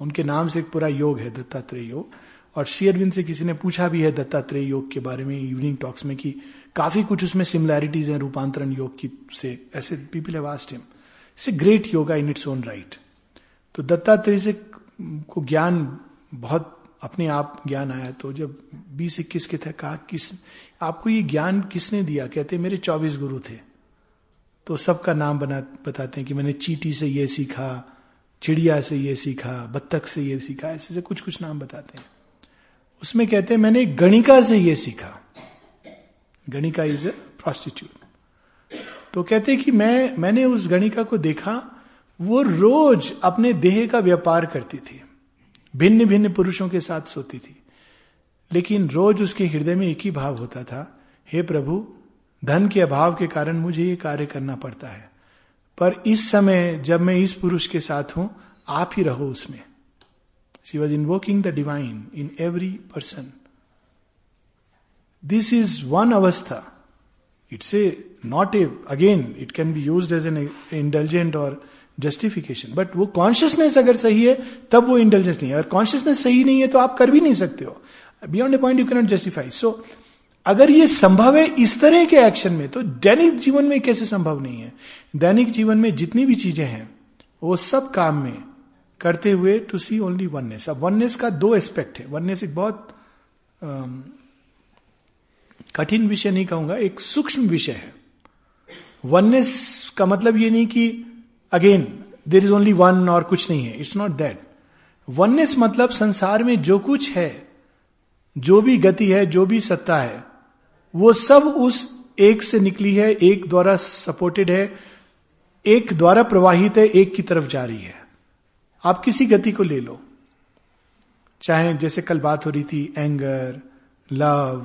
उनके नाम से एक पूरा योग है, दत्तात्रेय योग। और श्री अरविंद से किसी ने पूछा भी है दत्तात्रेय योग के बारे में इवनिंग टॉक्स में, कि काफ़ी कुछ उसमें सिमिलैरिटीज हैं रूपांतरण योग की से, ऐसे people have asked him it's a great yoga in its own right तो दत्तात्रेय से को ज्ञान, बहुत अपने आप ज्ञान आया तो जब बीस इक्कीस के थे, कहा, किस, आपको ये ज्ञान किसने दिया? कहते मेरे चौबीस गुरु थे। तो सबका नाम बना, बताते हैं कि मैंने चीटी से ये सीखा, चिड़िया से ये सीखा, बत्तख से ये सीखा, ऐसे से कुछ कुछ नाम बताते हैं। उसमें कहते हैं, मैंने गणिका से ये सीखा। गणिका इज़ ए प्रॉस्टिट्यूट तो कहते कि मैं, मैंने उस गणिका को देखा, वो रोज अपने देह का व्यापार करती थी। भिन्न भिन्न पुरुषों के साथ सोती थी। लेकिन रोज उसके हृदय में एक ही भाव होता था, हे प्रभु, धन के अभाव के कारण मुझे ये कार्य करना पड़ता है। पर इस समय जब मैं इस पुरुष के साथ हूँ, आप ही रहो उसमें। She was invoking the divine in every person this is one avastha it's a not a again it can be use as an intelligent और जस्टिफिकेशन बट वो कॉन्शियसनेस अगर सही है, तब वो इंटेलिजेंस नहीं है। अगर कॉन्शियसनेस सही नहीं है तो आप कर भी नहीं सकते हो। Beyond a point you cannot justify so अगर ये संभव है इस तरह के एक्शन में तो दैनिक जीवन में कैसे संभव नहीं है? दैनिक जीवन में जितनी भी चीज़ें हैं, वो सब काम में करते हुए टू सी ओनली वननेस अब वननेस का दो एस्पेक्ट है। वननेस एक बहुत कठिन विषय नहीं कहूँगा, एक सूक्ष्म विषय है। वननेस का मतलब ये नहीं कि again there is only one और कुछ नहीं है। इट्स नॉट दैट वननेस मतलब संसार में जो कुछ है, जो भी गति है, जो भी सत्ता है, वो सब उस एक से निकली है, एक द्वारा सपोर्टेड है, एक द्वारा प्रवाहित है, एक की तरफ़ जा रही है। आप किसी गति को ले लो। चाहे जैसे कल बात हो रही थी anger love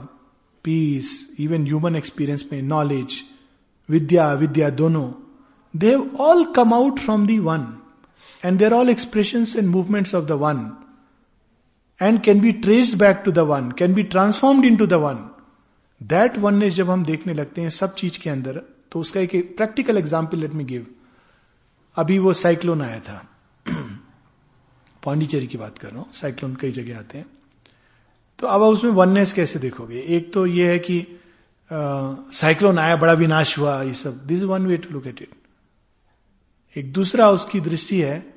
peace even human experience में नॉलेज विद्या विद्या दोनों they have all come out from the one and there all expression and movements of the one and can be traced back to the one can be transformed into the one that oneness जब हम देखने लगते हैं सब चीज़ के अंदर तो उसका एक practical example let me give अभी वो साइक्लोन आया था। पांडिचेरी की बात कर रहा हूँ, साइक्लोन कई जगह आते हैं। तो अब आप उसमें वननेस कैसे देखोगे? एक तो ये है कि साइक्लोन आया, बड़ा विनाश हुआ, ये सब। This one way to look at it एक दूसरा उसकी दृष्टि है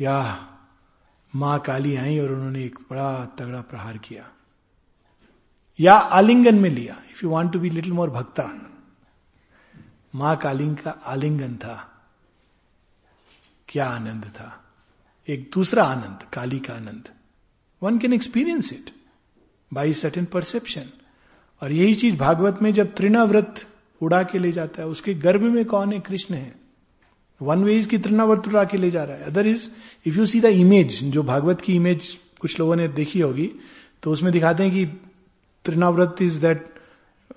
या माँ काली आई और उन्होंने एक बड़ा तगड़ा प्रहार किया। या आलिंगन में लिया। If you want to be little more bhakta. माँ कालिंग का आलिंगन था। क्या आनंद था। एक दूसरा आनंद, काली का आनंद। One can experience it by certain perception और यही चीज़ भागवत में जब तृणाव्रत उड़ा के ले जाता है, उसके गर्भ में कौन है? कृष्ण है। वन वे की तृणाव्रत उड़ा के ले जा रहा है। Other is if you see the image जो भागवत की इमेज कुछ लोगों ने देखी होगी तो उसमें दिखाते हैं कि Trinavarta is that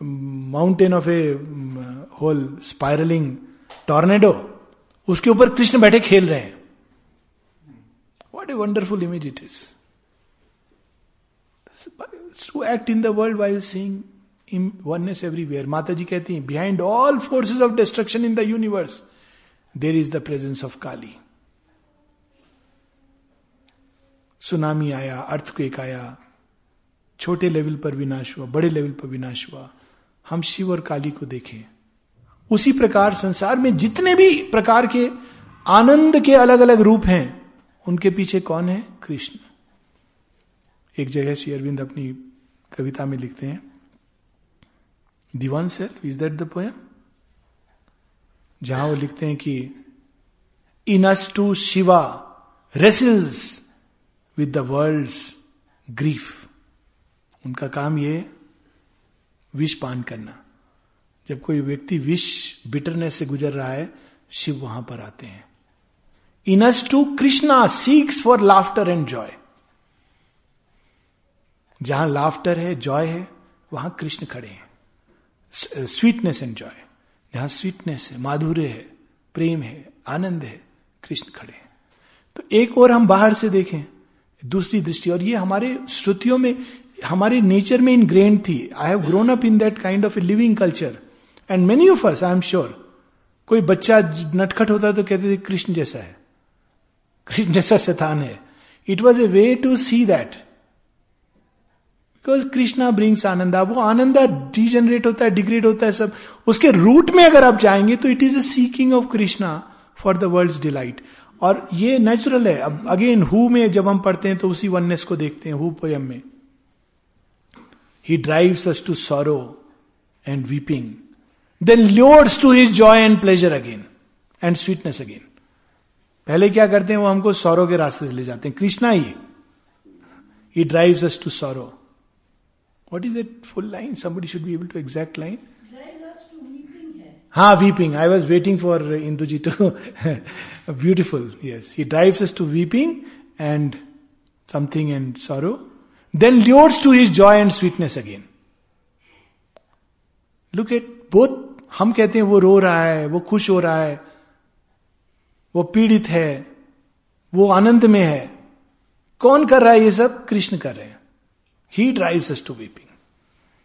mountain of a whole spiraling tornado उसके ऊपर कृष्ण बैठे खेल रहे हैं। A wonderful image it is to act in the world while seeing in oneness everywhere Mata ji कहती हैं behind all forces of destruction in the universe there is the presence of Kali tsunami आया earthquake आया छोटे level पर विनाश हुआ, बड़े level पर विनाश हुआ। हम शिव और काली को देखें। उसी प्रकार संसार में जितने भी प्रकार के आनंद के अलग अलग रूप हैं उनके पीछे कौन है? कृष्ण। एक जगह श्री अरविंद अपनी कविता में लिखते हैं the one self is that the poem जहाँ वो लिखते हैं कि, ones to Shiva wrestles with the world's grief उनका काम ये विष पान करना। जब कोई व्यक्ति विष बिटरनेस से गुजर रहा है, शिव वहाँ पर आते हैं। Ones to Krishna seeks for laughter and joy जहाँ लाफ्टर है जॉय है, वहाँ कृष्ण खड़े हैं। स्वीटनेस एंड जॉय जहाँ स्वीटनेस है, माधुर्य है, प्रेम है, आनंद है, कृष्ण खड़े हैं। तो एक और हम बाहर से देखें, दूसरी दृष्टि, और ये हमारे श्रुतियों में, हमारे नेचर में इनग्रेन थी। I have grown up in that kind of a living culture and many of us I am sure कोई बच्चा नटखट होता है तो कहते थे, कृष्ण जैसा है। कृष्ण जैसा शैतान है it was a way to see that because Krishna brings ananda वो आनंदा डिजेनरेट होता है डिग्रेड होता है, सब। उसके रूट में अगर आप जाएँगे तो it is a seeking of Krishna for the world delight और ये नेचुरल है। अब अगेन हु में जब हम पढ़ते हैं तो उसी वननेस को देखते हैं हु पोयम में। He drives us to sorrow and weeping then lures to his joy and pleasure again and sweetness again पहले क्या करते हैं वो हमको सौरव के रास्ते से ले जाते हैं। कृष्णा ही। He drives us to sorrow what is it full line somebody should be able to exact line हाँ weeping I was waiting for Induji too beautiful yes he drives us to weeping and something and sorrow then lures to his joy and sweetness again look at both हम कहते हैं वो रो रहा है वो खुश हो रहा है वो पीड़ित है, वो आनंद में है। कौन कर रहा है ये सब? कृष्ण कर रहे हैं। He drives us to weeping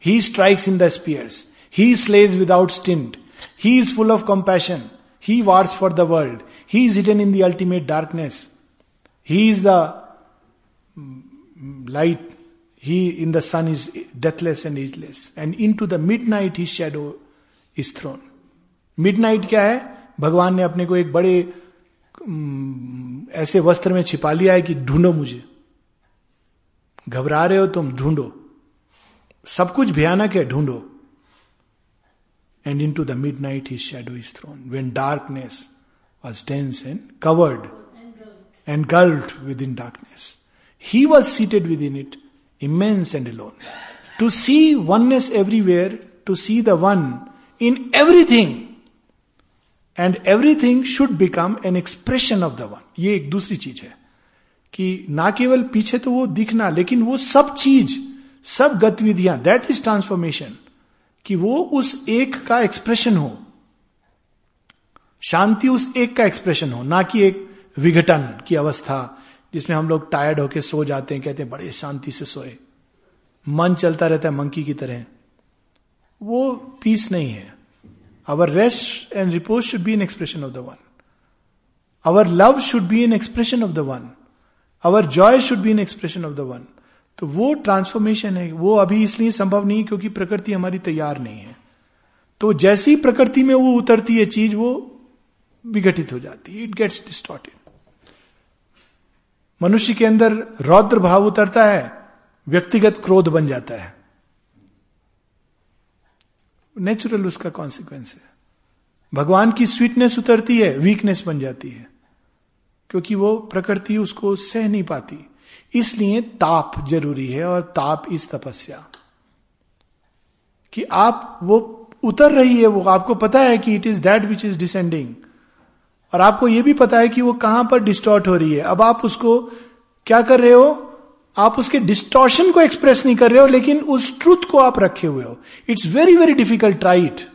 he strikes in the spears he slays without stint he is full of compassion he wars for the world he is hidden in the ultimate darkness he is the light he in the sun is deathless and ageless and into the midnight he shadow is throne midnight क्या है? भगवान ने अपने को एक बड़े ऐसे वस्त्र में छिपा लिया है कि ढूंढो मुझे। घबरा रहे हो तुम ढूंढो। सब कुछ भयानक है ढूंढो। And into the midnight he shadow is throne when darkness was dense and covered and गर्ल्ड within darkness he was seated within it immense and alone. To see oneness everywhere to see the one in everything, and everything should become an expression of the one ये एक दूसरी चीज़ है कि ना केवल पीछे तो वो दिखना, लेकिन वो सब चीज़, सब गतिविधियाँ दैट इज़ ट्रांसफॉर्मेशन कि वो उस एक का एक्सप्रेशन हो। शांति उस एक का एक्सप्रेशन हो, ना कि एक विघटन की अवस्था, जिसमें हम लोग टायर्ड होके सो जाते हैं, कहते हैं, बड़े शांति से सोए। मन चलता रहता है, मंकी की तरह। वो पीस नहीं है। Our rest and repose should be an expression of the one our love should be an expression of the one our joy should be an expression of the one तो वो transformation है। वो अभी इसलिए संभव नहीं क्योंकि प्रकृति हमारी तैयार नहीं है। तो जैसी प्रकृति में वो उतरती है चीज़, वो विघटित हो जाती है। इट गेट्स डिस्टॉर्टेड मनुष्य के अंदर रौद्र भाव उतरता है, व्यक्तिगत क्रोध बन जाता है। नेचुरल उसका कॉन्सिक्वेंस है। भगवान की स्वीटनेस उतरती है वीकनेस बन जाती है। क्योंकि वो प्रकृति उसको सह नहीं पाती। इसलिए ताप ज़रूरी है और ताप इस तपस्या। कि आप, वो उतर रही है, वो आपको पता है कि it is that which is descending और आपको यह भी पता है कि वो कहाँ पर डिस्टॉर्ट हो रही है। अब आप उसको क्या कर रहे हो? आप उसके डिस्टॉर्शन को एक्सप्रेस नहीं कर रहे हो, लेकिन उस ट्रूथ को आप रखे हुए हो। इट्स वेरी वेरी डिफ़िकल्ट ट्राइट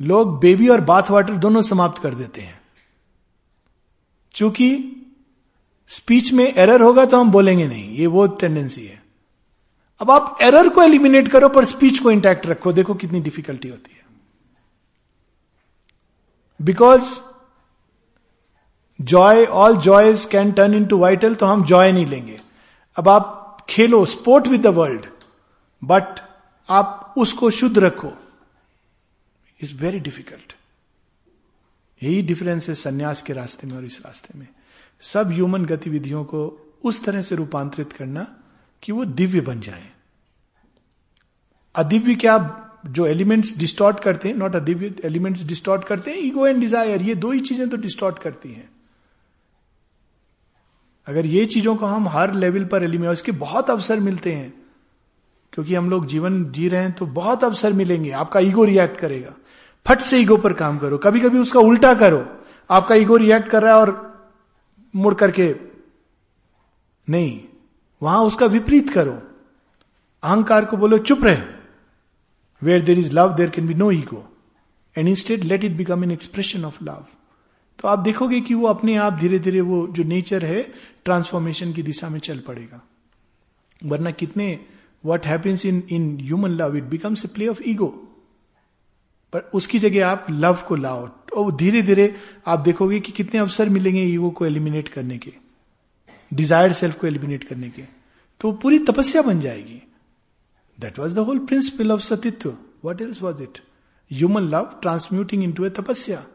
लोग बेबी और बाथ वाटर दोनों समाप्त कर देते हैं। चूँकि स्पीच में एरर होगा तो हम बोलेंगे नहीं। ये वो टेंडेंसी है। अब आप एरर को एलिमिनेट करो, पर स्पीच को इंटैक्ट रखो। देखो कितनी डिफिकल्टी होती है। Because joy all joys can turn into vital तो हम जॉय नहीं लेंगे। अब आप खेलो sport with the world but आप उसको शुद्ध रखो। इज़ वेरी डिफ़िकल्ट यही डिफरेंस है संन्यास के रास्ते में और इस रास्ते में। सब ह्यूमन गतिविधियों को उस तरह से रूपांतरित करना कि वो दिव्य बन जाए। अदिव्य क्या जो एलिमेंट्स डिस्टॉर्ट करते हैं? नॉट अदिव्य एलिमेंट्स डिस्टॉर्ट करते हैं? ईगो एंड डिज़ायर ये दो ही चीज़ें तो डिस्टॉर्ट करती हैं। अगर ये चीज़ों को हम हर लेवल पर एलिमेंट इसके बहुत अवसर मिलते हैं, क्योंकि हम लोग जीवन जी रहे हैं तो बहुत अवसर मिलेंगे। आपका ईगो रिएक्ट करेगा। फट से ईगो पर काम करो। कभी कभी उसका उल्टा करो। आपका ईगो रिएक्ट कर रहा है और मुड़ करके नहीं। वहाँ उसका विपरीत करो। अहंकार को बोलो, चुप रहे। Where there is love there can be no ego and instead let it become an expression of love तो आप देखोगे कि वो अपने आप धीरे धीरे वो जो नेचर है ट्रांसफॉर्मेशन की दिशा में चल पड़ेगा। वरना कितने what happens in in human love it becomes a play of ego पर उसकी जगह आप लव को लाओ। और धीरे धीरे आप देखोगे कि कितने अवसर मिलेंगे ईगो को एलिमिनेट करने के। डिजायर्ड सेल्फ को एलिमिनेट करने के। तो पूरी तपस्या बन जाएगी। That was the whole principle of satitva. What is was it human love transmuting into a tapasya.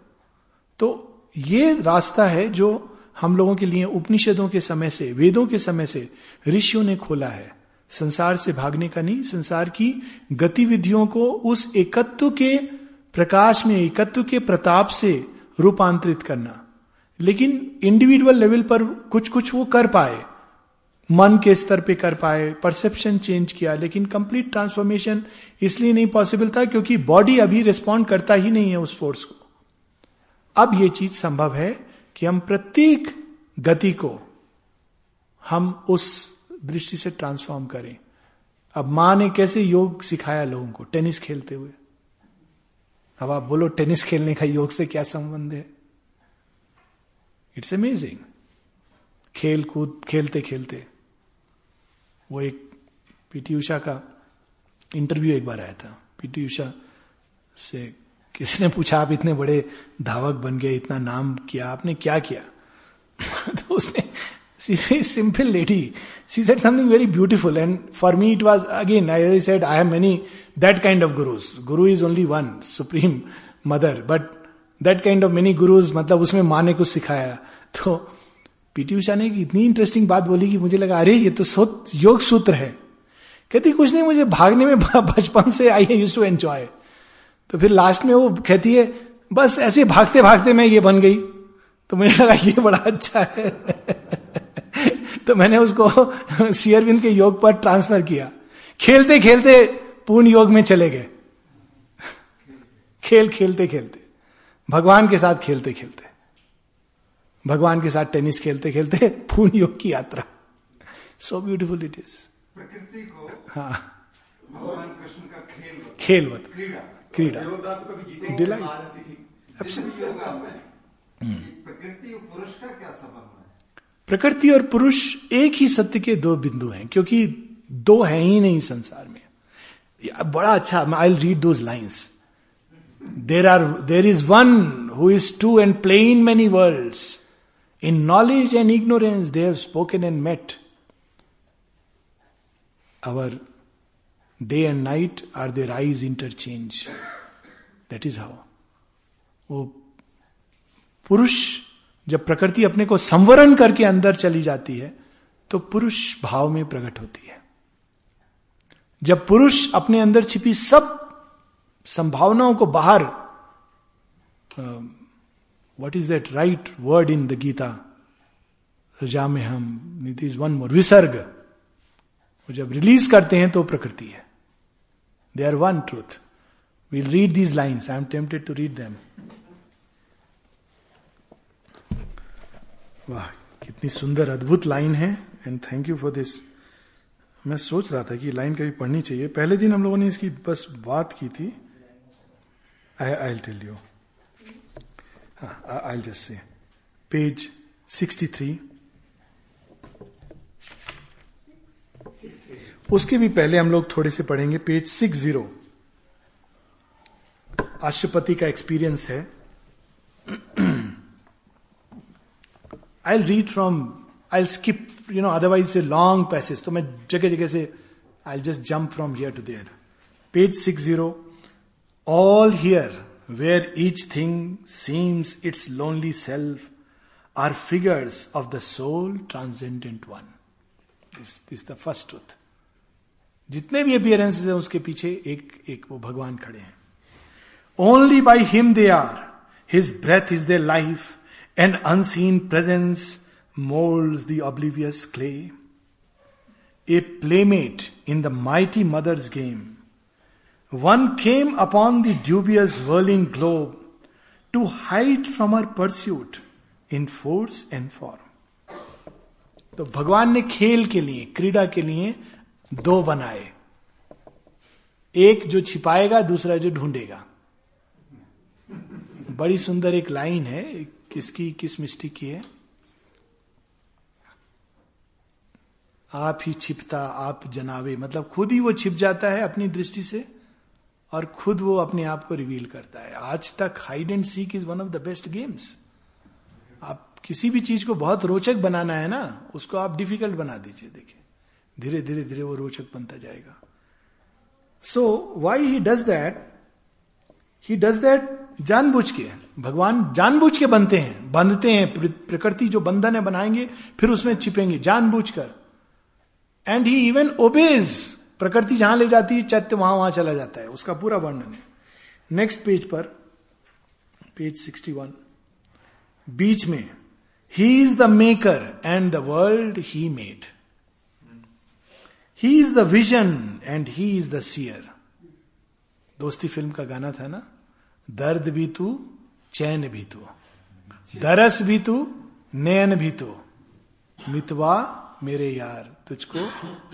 तो ये रास्ता है जो हम लोगों के लिए उपनिषदों के समय से, वेदों के समय से ऋषियों ने खोला है। संसार से भागने का नहीं, संसार की गतिविधियों को उस एकत्व के प्रकाश में, एकत्व के प्रताप से रूपांतरित करना। लेकिन इंडिविजुअल लेवल पर कुछ कुछ वो कर पाए। मन के स्तर पे कर पाए परसेप्शन चेंज किया, लेकिन कंप्लीट ट्रांसफॉर्मेशन इसलिए नहीं पॉसिबल था क्योंकि बॉडी अभी रिस्पॉन्ड करता ही नहीं है उस फोर्स को। अब यह चीज़ संभव है कि हम प्रत्येक गति को हम उस दृष्टि से ट्रांसफॉर्म करें। अब माँ ने कैसे योग सिखाया लोगों को? टेनिस खेलते हुए। अब आप बोलो, टेनिस खेलने का योग से क्या संबंध है? इट्स अमेजिंग खेल कूद खेलते खेलते। वो एक पीटी उषा का इंटरव्यू एक बार आया था। पीटी उषा से किसी ने पूछा, आप इतने बड़े धावक बन गए, इतना नाम किया, आपने क्या किया? तो उसने simple lady, she said something very beautiful and for me it was again I said I have many that kind of gurus guru is only one supreme mother but that kind of many gurus मतलब उसमें माँ ने कुछ सिखाया। तो PT Usha ने इतनी interesting बात बोली कि मुझे लगा, अरे, ये तो योग सूत्र है। कहती, कुछ नहीं, मुझे भागने में बचपन से आई यूज़ टू एंजॉय तो फिर लास्ट में वो कहती है बस ऐसे भागते भागते मैं ये बन गई। तो मुझे लगा ये बड़ा अच्छा है। तो मैंने उसको शेयरविंद के योग पर ट्रांसफ़र किया। खेलते खेलते पूर्ण योग में चले गए। खेल खेलते खेलते। भगवान के साथ खेलते खेलते। भगवान के साथ टेनिस खेलते खेलते पूर्ण योग की यात्रा। सो ब्यूटिफुल इट इज़ प्रकृति को हाँ। भगवान कृष्ण का खेल। खेल बत क्रीड़ा। क्रीड़ा योगा तो कभी जीते Delight. जैसे भी योगा में प्रकृति और पुरुष का क्या संबंध है? प्रकृति और पुरुष एक ही सत्य के दो बिंदु हैं क्योंकि दो है ही नहीं संसार में। बड़ा अच्छा I read those lines there are there is one who is two and play in many world in knowledge and ignorance they have spoken and met our day and night are their eyes interchange That is how वो पुरुष जब प्रकृति अपने को संवरण करके अंदर चली जाती है तो पुरुष भाव में प्रकट होती है। जब पुरुष अपने अंदर छिपी सब संभावनाओं को बाहर what is that right word in the Gita रजा में हम इट इज़ वन मोर विसर्ग वो जब रिलीज़ करते हैं तो प्रकृति है। Are one truth we'll read these lines I am tempted to read them वाह, कितनी सुंदर, अद्भुत लाइन है and thank you for this मैं सोच रहा था कि लाइन कभी पढ़नी चाहिए। पहले दिन हम लोगों ने इसकी बस बात की थी। I I tell you I just say page sixty three उसके भी पहले हम लोग थोड़े से पढ़ेंगे पेज सिक्स ज़ीरो आशुपति का एक्सपीरियंस है। I read from I skip you know otherwise a long passage तो मैं जगह जगह से I just jump from here to there page six zero all here where each thing seems its lonely self are figures of the soul transcendent one this the first truth जितने भी appearances हैं, उसके पीछे एक एक वो भगवान खड़े हैं। Only by him they are his breath is the life and unseen presence mould the oblivious clay a playmate in the mighty mother's game one came upon the dubious whirling globe to hide from her pursuit in force and form तो भगवान ने खेल के लिए, क्रीडा के लिए दो बनाए। एक जो छिपाएगा, दूसरा जो ढूंढेगा। बड़ी सुंदर एक लाइन है, किसकी, किस मिस्टिक की है? आप ही छिपता, आप जनावे। मतलब खुद ही वो छिप जाता है अपनी दृष्टि से, और खुद वो अपने आप को रिवील करता है। आज तक hide and seek is one of the best games आप किसी भी चीज़ को बहुत रोचक बनाना है ना, उसको आप डिफ़िकल्ट बना दीजिए, देखिए। धीरे धीरे धीरे वो रोचक बनता जाएगा। So why he does that he does that जानबूझ के। भगवान जानबूझ के बनते हैं। बंधते हैं। प्रकृति जो बंधन है बनाएँगे, फिर उसमें छिपेंगे। जानबूझ कर। एंड ही इवन ओबेज प्रकृति जहाँ ले जाती है, चैत्य वहाँ वहाँ चला जाता है। उसका पूरा वर्णन है। नेक्स्ट पेज पर। पेज 61 बीच में। He is the maker and the world he made he is the vision and he is the seer Dosti film का गाना था ना? दर्द भी तू, चैन भी तू। दरस भी तू, नयन भी तू। मितवा मेरे यार, तुझको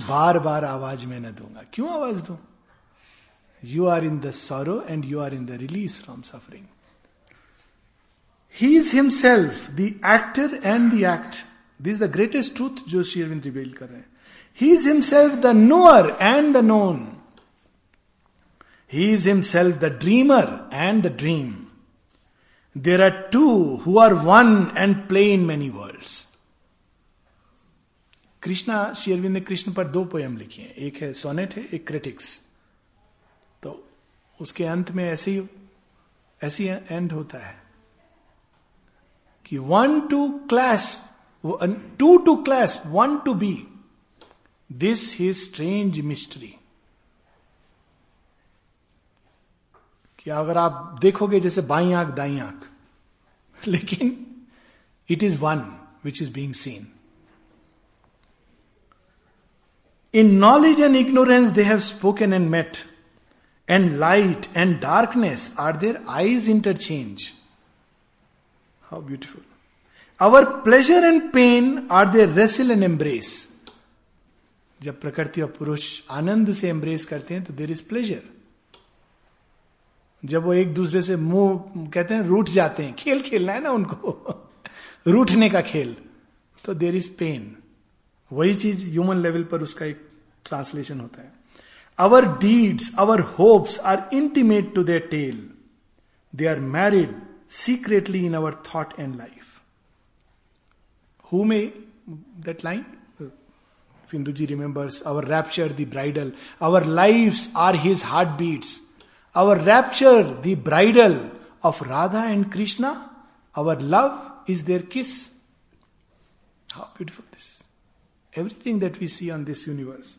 बार बार आवाज़ में न दूँगा। क्यों आवाज़ दू? You are in the sorrow and you are in the release from suffering he is himself the actor and the act this the greatest truth जो श्री अरविंद रिवील कर रहे हैं। He is himself the knower and the known he is himself the dreamer and the dream there are two who are one and play in many worlds Krishna शेरविंद ने कृष्ण पर दो poem लिखी हैं। एक है सोनेट है, एक क्रिटिक्स तो उसके अंत में ऐसे ही, ऐसी एंड होता है कि one two class two two class one to be this he strange mystery कि अगर आप देखोगे जैसे बाई आँख दाई आँख लेकिन it is one which is being seen In knowledge and ignorance they have spoken and met. And light and darkness are their eyes interchange. How beautiful. Our pleasure and pain are their wrestle and embrace. जब प्रकृति और पुरुष आनंद से embrace करते हैं तो there is pleasure जब वो एक दूसरे से मुँह, कहते हैं, रूठ जाते हैं, खेल खेलना है ना उनको? रूठने का खेल तो देर इज़ पेन वही चीज़ ह्यूमन लेवल पर उसका एक ट्रांसलेशन होता है. Our deeds our hopes are intimate to their tale they are married secretly in our thought and life who may that line Finduji remembers our rapture, the bridal. Our lives are his heartbeats. Our rapture, the bridal of Radha and Krishna. Our love is their kiss. How beautiful this is. Everything that we see on this universe.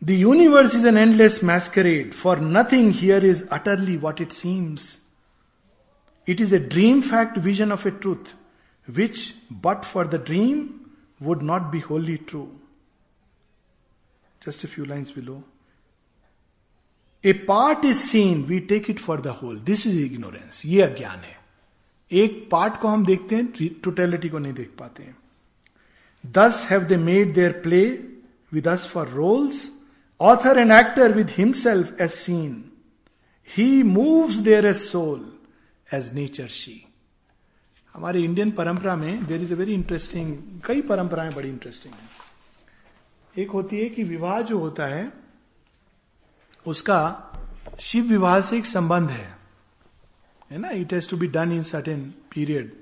The universe is an endless masquerade, for nothing here is utterly what it seems. It is a dream fact vision of a truth, which, but for the dream, would not be wholly true. Just a few lines below. A part is seen, we take it for the whole. This is ignorance. ये अज्ञान है एक part को हम देखते हैं totality को नहीं देख पाते हैं thus have they made their play with us for roles author and actor with himself as scene he moves there as soul as nature she हमारे इंडियन परंपरा में there is a very interesting कई परंपराएँ बड़ी interesting है। एक होती है कि विवाह जो होता है, उसका शिव विवाह से एक संबंध है। है ना? It has to be done in certain period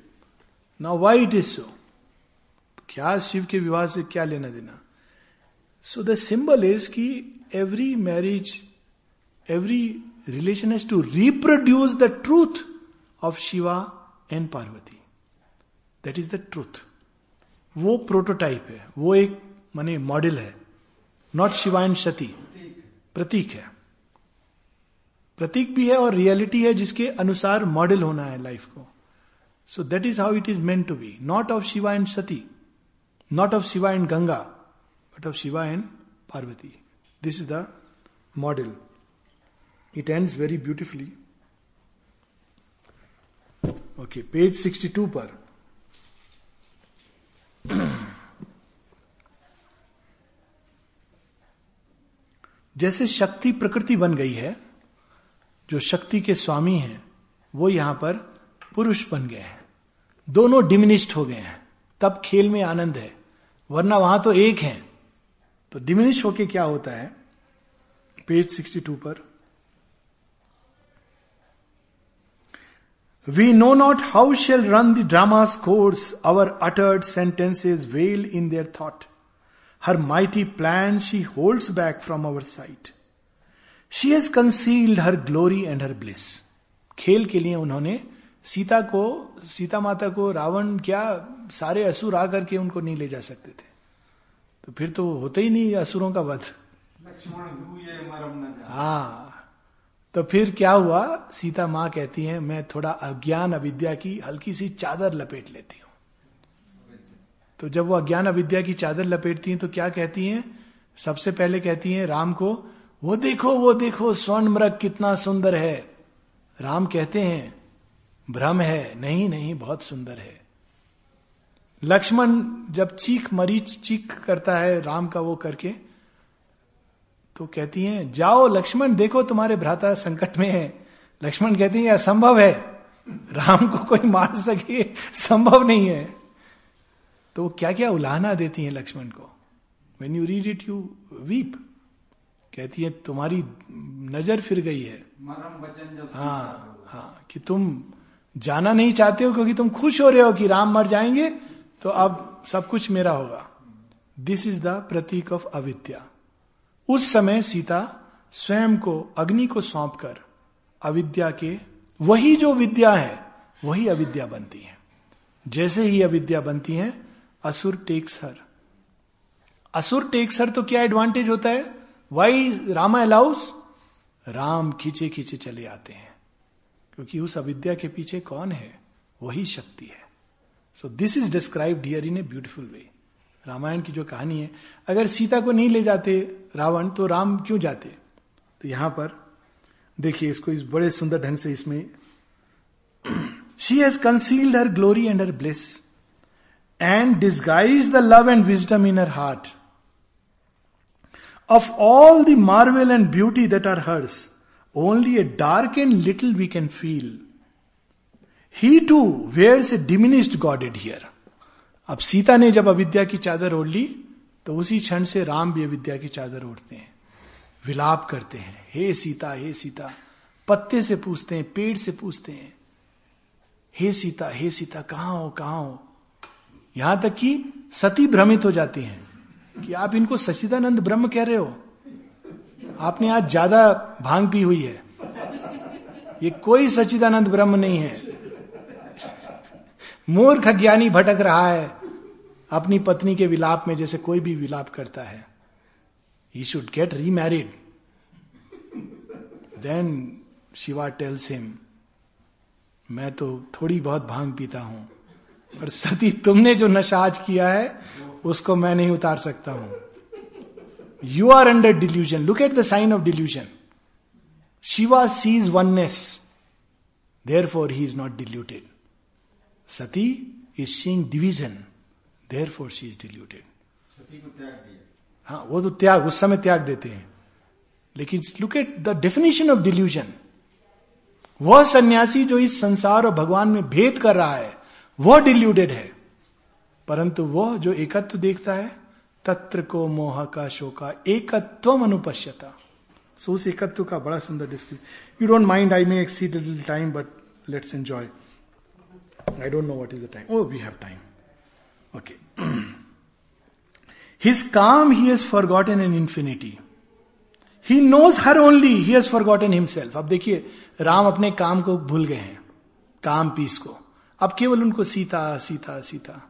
now why it is so क्या शिव के विवाह से क्या लेना देना? सो द सिंबल इज़ कि every marriage every relation has to reproduce the truth of Shiva and Parvati that is the truth वो prototype है, वो एक माने मॉडल है नॉट शिवा एंड सती प्रतीक है. प्रतीक भी है और रियलिटी है जिसके अनुसार मॉडल होना है लाइफ को. So that is how it is meant to be not of Shiva and Sati not of Shiva and Ganga but of Shiva and Parvati this is the model it ends very beautifully okay page 62 पर जैसे शक्ति प्रकृति बन गई है, जो शक्ति के स्वामी हैं, वो यहाँ पर पुरुष बन गए हैं। दोनों डिमिनिस्ड हो गए हैं। तब खेल में आनंद है, वरना वहाँ तो एक है। तो डिमिनिश होके क्या होता है? पेज 62 पर। We know not how shall run the drama's course our uttered sentences well in their thought her mighty plan she holds back from our sight she has concealed her glory and her bliss खेल के लिए उन्होंने सीता को सीता माता को रावण क्या सारे असुर आकर के उनको नहीं ले जा सकते थे। तो फिर तो होते ही नहीं असुरों का वध। हाँ। तो फिर क्या हुआ? सीता माँ कहती है, मैं थोड़ा अज्ञान अविद्या की हल्की सी चादर लपेट लेती हूँ। तो जब वो अज्ञान अविद्या की चादर लपेटती हैं तो क्या कहती हैं? सबसे पहले कहती हैं, राम को, वो देखो वो देखो, स्वर्ण मृग कितना सुंदर है। राम कहते हैं, भ्रम है, नहीं नहीं, बहुत सुंदर है। लक्ष्मण जब चीख मरीच चीख करता है राम का वो करके तो कहती हैं जाओ लक्ष्मण देखो तुम्हारे भ्राता संकट में है। लक्ष्मण कहते हैं असंभव है। राम को कोई मार सके संभव नहीं है। तो वो क्या क्या उलाहना देती हैं लक्ष्मण को। When you read it you weep कहती है तुम्हारी नज़र फिर गई है। हाँ हाँ कि तुम जाना नहीं चाहते हो क्योंकि तुम खुश हो रहे हो कि राम मर जाएँगे तो अब सब कुछ मेरा होगा। This is the pratik of avidya उस समय सीता स्वयं को अग्नि को सौंप कर अविद्या के, वही जो विद्या है, वही अविद्या बनती है। जैसे ही अविद्या बनती है, असुर टेक्स हर असुर टेक्स हर तो क्या एडवांटेज होता है? वाई रामा अलाउस राम खींचे खींचे चले आते हैं। क्योंकि उस अविद्या के पीछे कौन है? वही शक्ति है। So this is described here in a beautiful way Ramayana की जो कहानी है अगर सीता को नहीं ले जाते रावण तो राम क्यों जाते तो यहाँ पर देखिए इसको इस बड़े सुंदर ढंग से इसमें she has concealed her glory and her bliss and disguise the love and wisdom in her heart Of all the marvel and beauty that are hers, only a dark and little we can feel. He too wears a diminished godhead here. अब सीता ने जब अविद्या की चादर ओढ़ ली तो उसी क्षण से राम भी अविद्या की चादर ओढ़ते हैं। विलाप करते हैं। हे सीता हे सीता, पत्ते से पूछते हैं, पेड़ से पूछते हैं। हे सीता हे सीता, कहाँ हो कहाँ हो? यहाँ तक कि सती भ्रमित हो जाती हैं कि आप इनको सचिदानंद ब्रह्म कह रहे हो। आपने आज ज़्यादा भाँग पी हुई है। ये कोई सचिदानंद ब्रह्म नहीं है। मूर्ख ज्ञानी भटक रहा है। अपनी पत्नी के विलाप में जैसे कोई भी विलाप करता है। He should get remarried then Shiva tells him मैं तो थोड़ी बहुत भाँग पीता हूँ, पर सती तुमने जो नशा आज किया है, उसको मैं नहीं उतार सकता हूँ। You are under delusion look at the sign of delusion Shiva sees oneness therefore he is not deluded Sati is seeing division therefore she is deluded Sati को त्याग दिया हाँ वो तो त्याग उस समय त्याग देते हैं। लेकिन look at the definition of delusion वह सन्यासी जो इस संसार और भगवान में भेद कर रहा है वह डिल्यूटेड है। परंतु वह जो एकत्व देखता है तत्र को मोह का शोका एकत्व अनुपश्यता। सो उस एकत्व का बड़ा सुंदर डिस्क्रिप you don't mind I may exceed little time but let's enjoy don't know what is the time oh we have time okay his calm he has forgotten an infinity he knows her only he has forgotten himself अब देखिए, राम अपने काम को भूल गए हैं, काम piece को। अब केवल उनको Sita Sita Sita.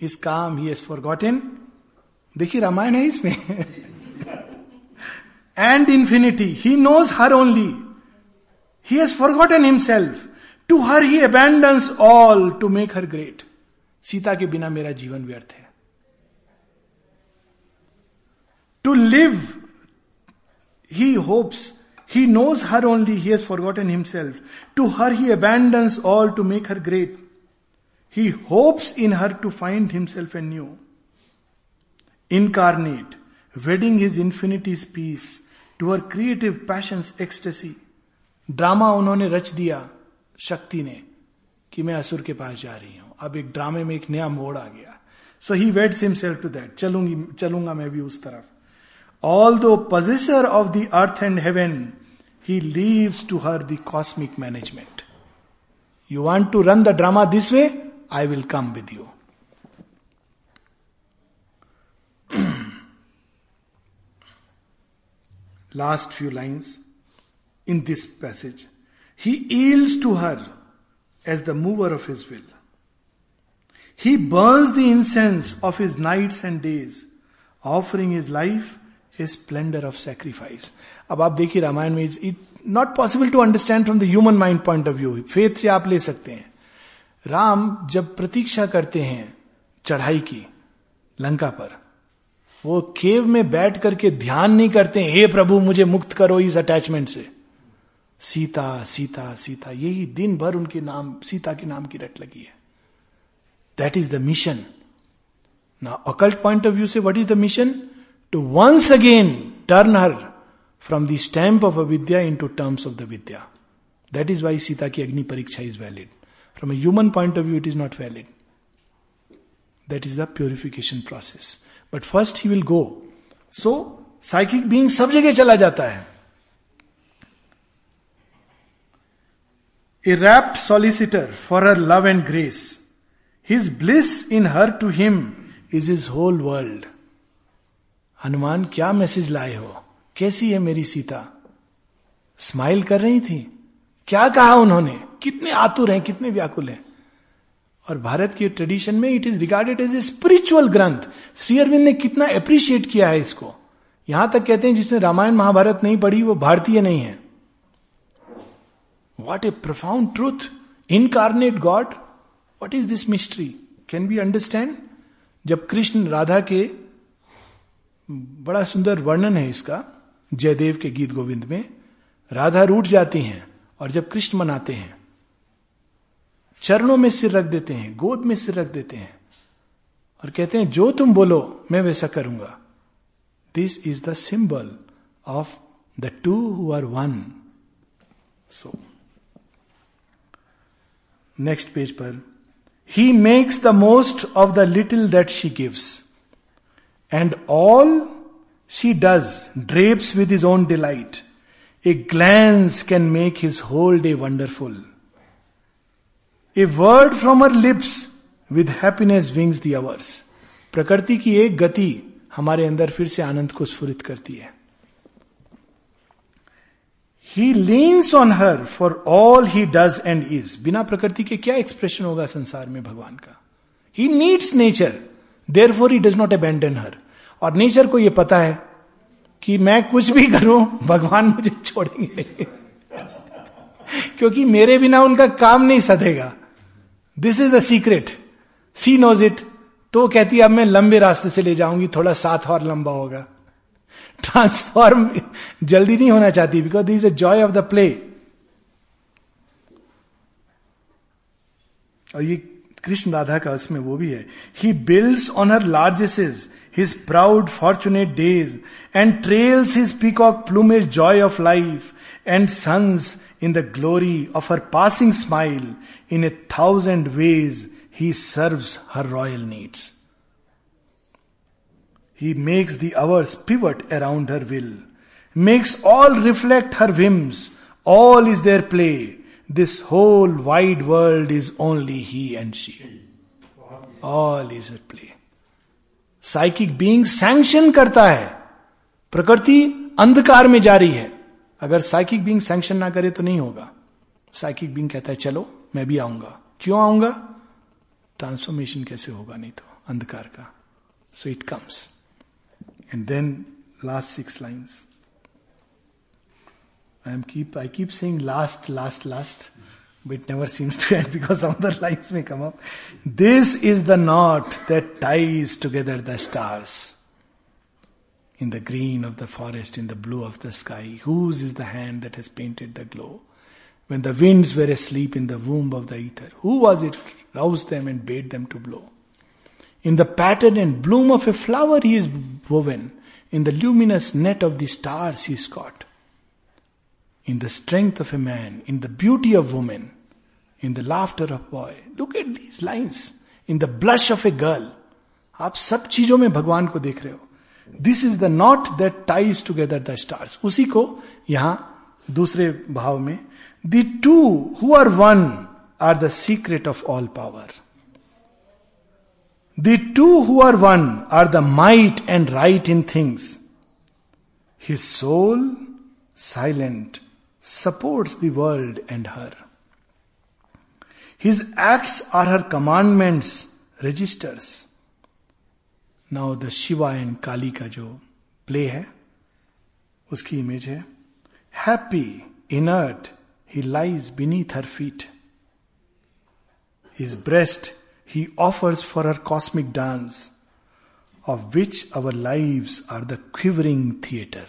His calm he has for gotten देखिए, रामायण है इसमें। And infinity he knows her only he has forgotten himself to her he abandons all to make her great Sita के बिना मेरा जीवन व्यर्थ है to live he hopes, he knows her only, he has forgotten himself. To her he abandons all to make her great. He hopes in her to find himself anew. Incarnate, wedding his infinity's peace to her creative passion's ecstasy. Drama उन्होंने रच दिया शक्ति ने कि मैं असुर के पास जा रही हूँ। अब एक ड्रामे में एक नया मोड़ आ गया। So he weds himself to that चलूँगी, चलूँगा मैं भी उस तरफ़। Although possessor of the earth and heaven he leaves to her the cosmic management you want to run the drama this way I will come with you last few lines in this passage He yields to her as the mover of his will. He burns the incense of his nights and days, offering his life splendour of sacrifice अब आप देखिए रामायण में it not possible to understand from the human mind point of view faith से आप ले सकते हैं। राम जब प्रतीक्षा करते हैं चढ़ाई की लंका पर वो केव में बैठ करके ध्यान नहीं करते हे प्रभु मुझे मुक्त करो इस अटैचमेंट से। सीता सीता सीता। यही दिन भर उनके नाम, सीता के नाम की रट लगी है। दैट इज़ द मिशन ना अकल्ट पॉइंट ऑफ़ व्यू से what is the mission to once again turn her from the stamp of avidya into terms of the vidya that is why Sita की अग्नि परीक्षा is valid from a point of view it is not valid that is the purification process but first he will go so psychic being सब जगह चला जाता है। A rapt solicitor for her love and grace. His bliss in her to him is his whole world. Hanuman, क्या message लाए हो? कैसी है मेरी सीता? स्माइल कर रही थी? क्या कहा उन्होंने? कितने आतुर हैं, कितने व्याकुल हैं। और भारत के ट्रेडिशन में it is regarded as a spiritual ग्रंथ। श्री अरविंद ने कितना अप्रिशिएट किया है इसको। यहाँ तक कहते हैं जिसने रामायण महाभारत नहीं पढ़ी, वो भारतीय नहीं है। What a profound truth incarnate god what is this mystery can be understand जब कृष्ण राधा के बड़ा सुंदर वर्णन है इसका, जयदेव के गीत गोविंद में, राधा रूठ जाती हैं और जब कृष्ण मनाते हैं, चरणों में सिर रख देते हैं, गोद में सिर रख देते हैं और कहते हैं, जो तुम बोलो, मैं वैसा करूँगा. This is the symbol of the two who are one so next page पर he makes the most of the little that she gives And all she does drapes with his own delight. A glance can make his whole day wonderful. A word from her lips with happiness wings the hours प्रकृति की एक गति हमारे अंदर फिर से आनंद को स्फुरित करती है he leans on her for all he does and is बिना प्रकृति के क्या एक्सप्रेशन होगा संसार में भगवान का? He needs nature therefore he does not abandon her और नेचर को यह पता है कि मैं कुछ भी करूँ, भगवान मुझे छोड़ेंगे। क्योंकि मेरे बिना उनका काम नहीं सधेगा। This is the secret she knows it तो कहती है, अब मैं लंबे रास्ते से ले जाऊँगी, थोड़ा साथ और लंबा होगा। ट्रांसफॉर्म जल्दी नहीं होना चाहती because this is a joy of the play और ये कृष्ण राधा का उसमें वो भी है he builds on her largesses his proud fortunate days and trails his peacock plumage joy of life and suns in the glory of her passing smile in a thousand ways he serves her royal needs He makes the hours pivot around her will, makes all reflect her whims. All is their play. This whole wide world is only he and she. All is at play. Psychic being sanction करता है प्रकृति अंधकार में जा रही है अगर psychic being sanction ना करे तो नहीं होगा साइकिक बीइंग कहता है चलो मैं भी आऊँगा क्यों आऊँगा ट्रांसफॉर्मेशन कैसे होगा नहीं तो अंधकार का so it comes And then last six lines. I am keep I keep saying last, last, last, but it never seems to end because some other lines may come up. This is the knot that ties together the stars. In the green of the forest, in the blue of the sky, whose is the hand that has painted the glow? When the winds were asleep in the womb of the ether, who was it roused them and bade them to blow? In the pattern and bloom of a flower he is woven. In the luminous net of the stars he is caught. In the strength of a man, in the beauty of woman, in the laughter of boy. Look at these lines. In the blush of a girl. आप सब चीजों में भगवान को देख रहे हो this is the knot that ties together the stars उसी को यहां दूसरे भाव में the two who are one are the secret of all power The two who are one are the might and right in things. His soul, silent, supports the world and her. His acts are her commandments, registers. Now the Shiva and Kali का जो play है उसकी image है happy inert he lies beneath her feet his breast He offers for her cosmic dance, of which our lives are the quivering theater.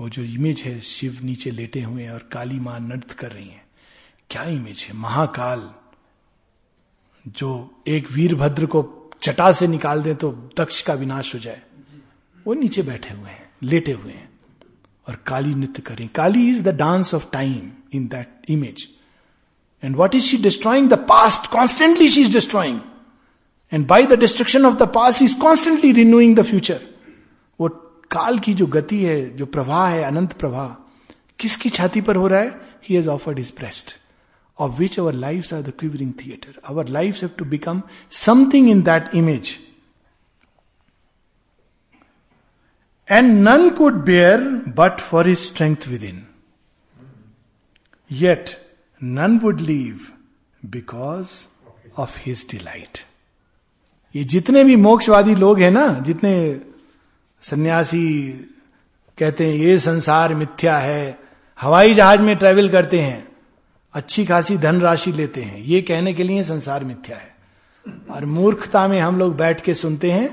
वो जो image है शिव नीचे लेटे हुए हैं और काली माँ नृत्य कर रही हैं। क्या इमेज है? महाकाल। जो एक वीरभद्र को चटा से निकाल दे तो दक्ष का विनाश हो जाए। वो नीचे बैठे हुए हैं लेटे हुए हैं और काली नृत्य करें Kali is the dance of time in that image And what is she destroying? The past. Constantly she is destroying. And by the destruction of the past, she is constantly renewing the future. वो काल की जो गति है जो प्रवाह है अनंत प्रवाह किसकी छाती पर हो रहा है he has offered his breast of which our lives are the quivering theater. Our lives have to become something in that image. And none could bear but for his strength within. Yet, none would leave because of his delight. ये जितने भी मोक्षवादी लोग हैं ना जितने सन्यासी कहते हैं ये संसार मिथ्या है हवाई जहाज़ में ट्रेवल करते हैं अच्छी खासी धनराशि लेते हैं ये कहने के लिए संसार मिथ्या है और मूर्खता में हम लोग बैठ के सुनते हैं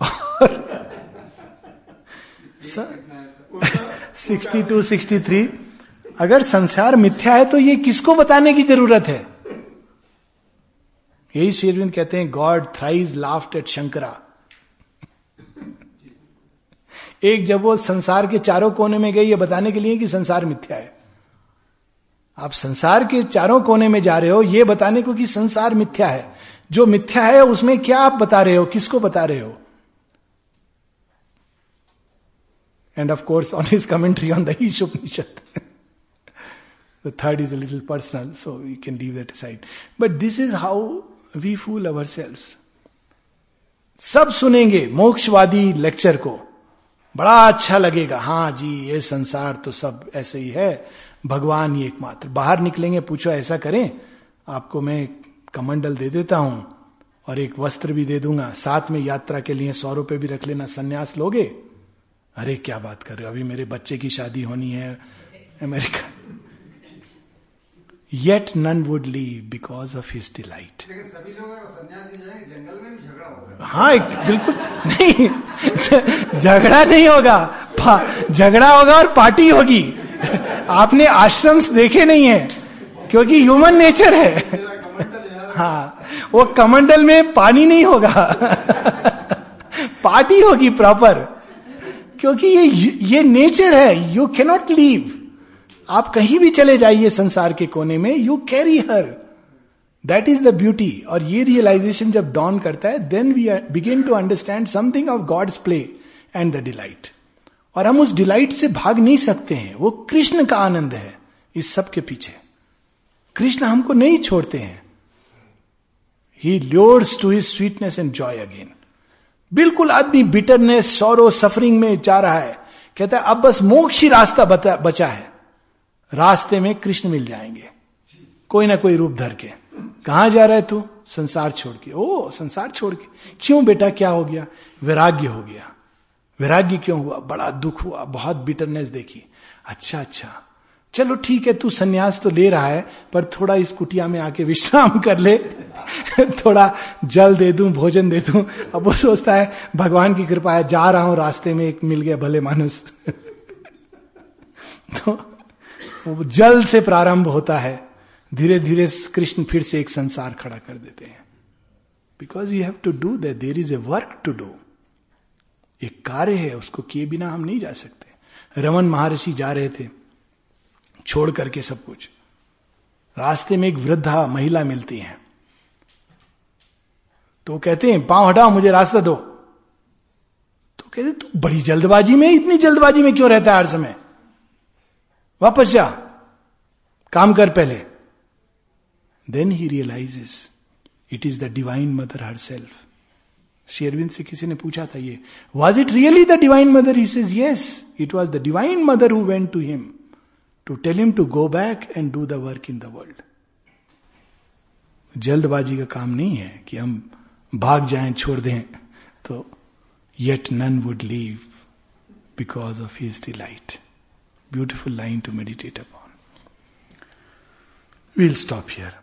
और सिक्सटी टू सिक्सटी थ्री अगर संसार मिथ्या है तो ये किसको बताने की ज़रूरत है? यही शेरविंद कहते हैं God thrice laughed at Shankara एक जब वो संसार के चारों कोने में गई, ये बताने के लिए कि संसार मिथ्या है। आप संसार के चारों कोने में जा रहे हो, ये बताने को कि संसार मिथ्या है। जो मिथ्या है, उसमें क्या आप बता रहे हो? किसको बता रहे हो? And of course on his commentary on the Isha Upanishad third is a little personal so you can leave that side but this is how we fool ourselves सब सुनेंगे मोक्षवादी लेक्चर को। बड़ा अच्छा लगेगा। हाँ जी, ये संसार तो सब ऐसे ही है। भगवान ही एकमात्र। बाहर निकलेंगे, पूछो, ऐसा करें? आपको मैं कमंडल दे देता हूँ और एक वस्त्र भी दे दूँगा। साथ में यात्रा के लिए सौ रुपए भी रख लेना। संन्यास लोगे? अरे, क्या बात कर रहे हो? अभी मेरे बच्चे की शादी होनी है। America yet none would leave because of his delight हाँ बिल्कुल। नहीं झगड़ा नहीं होगा। झगड़ा होगा और पार्टी होगी। आपने आश्रम्स देखे नहीं है क्योंकि ह्यूमन नेचर है। हाँ वो कमंडल में पानी नहीं होगा। पार्टी होगी प्रॉपर क्योंकि ये ये नेचर है यू कैनॉट लीव आप कहीं भी चले जाइए संसार के कोने में you carry her that is the beauty और ये रियलाइजेशन जब डॉन करता है then we begin to understand something of God's play and the delight और हम उस डिलाइट से भाग नहीं सकते हैं। वो कृष्ण का आनंद है इस सब के पीछे। कृष्ण हमको नहीं छोड़ते हैं। He lures to his sweetness and joy again बिल्कुल आदमी बिटरनेस सौरो सफरिंग में जा रहा है। कहता है, अब बस मोक्ष ही रास्ता बचा है। रास्ते में कृष्ण मिल जाएँगे। कोई ना कोई रूप धर के। कहा जा रहा है तू? संसार छोड़ के। ओ, संसार छोड़ के। क्यों बेटा, क्या हो गया? वैराग्य हो गया। वैराग्य क्यों हुआ? बड़ा दुख हुआ। बहुत बिटरनेस देखी। अच्छा अच्छा। चलो ठीक है, तू सन्यास तो ले रहा है, पर थोड़ा इस कुटिया में आके विश्राम कर ले। थोड़ा जल दे दूँ, भोजन दे दूँ। अब वो सोचता है, भगवान की कृपा है, जा रहा हूँ, रास्ते में एक मिल गया, भले मानुस तो वो जल से प्रारंभ होता है धीरे धीरे कृष्ण फिर से एक संसार खड़ा कर देते हैं। Because you have to do that there is a work to do एक कार्य है, उसको किए बिना हम नहीं जा सकते। रमन महर्षि जा रहे थे, छोड़ करके सब कुछ। रास्ते में एक वृद्धा महिला मिलती है। तो कहते हैं, पाँव हटाओ, मुझे रास्ता दो। तो कहते तू बड़ी जल्दबाजी में, इतनी जल्दबाजी में क्यों रहता है हर समय? वापस जा। काम कर पहले। Then he realises it is the divine mother herself शेरविंद से किसी ने पूछा था ये was it really the divine mother he says yes it was the divine mother who went to him to tell him to go back and do the work in the world जल्दबाजी का काम नहीं है कि हम भाग जाएँ, छोड़ दें तो yet none would leave because of his delight Beautiful line to meditate upon. We'll stop here.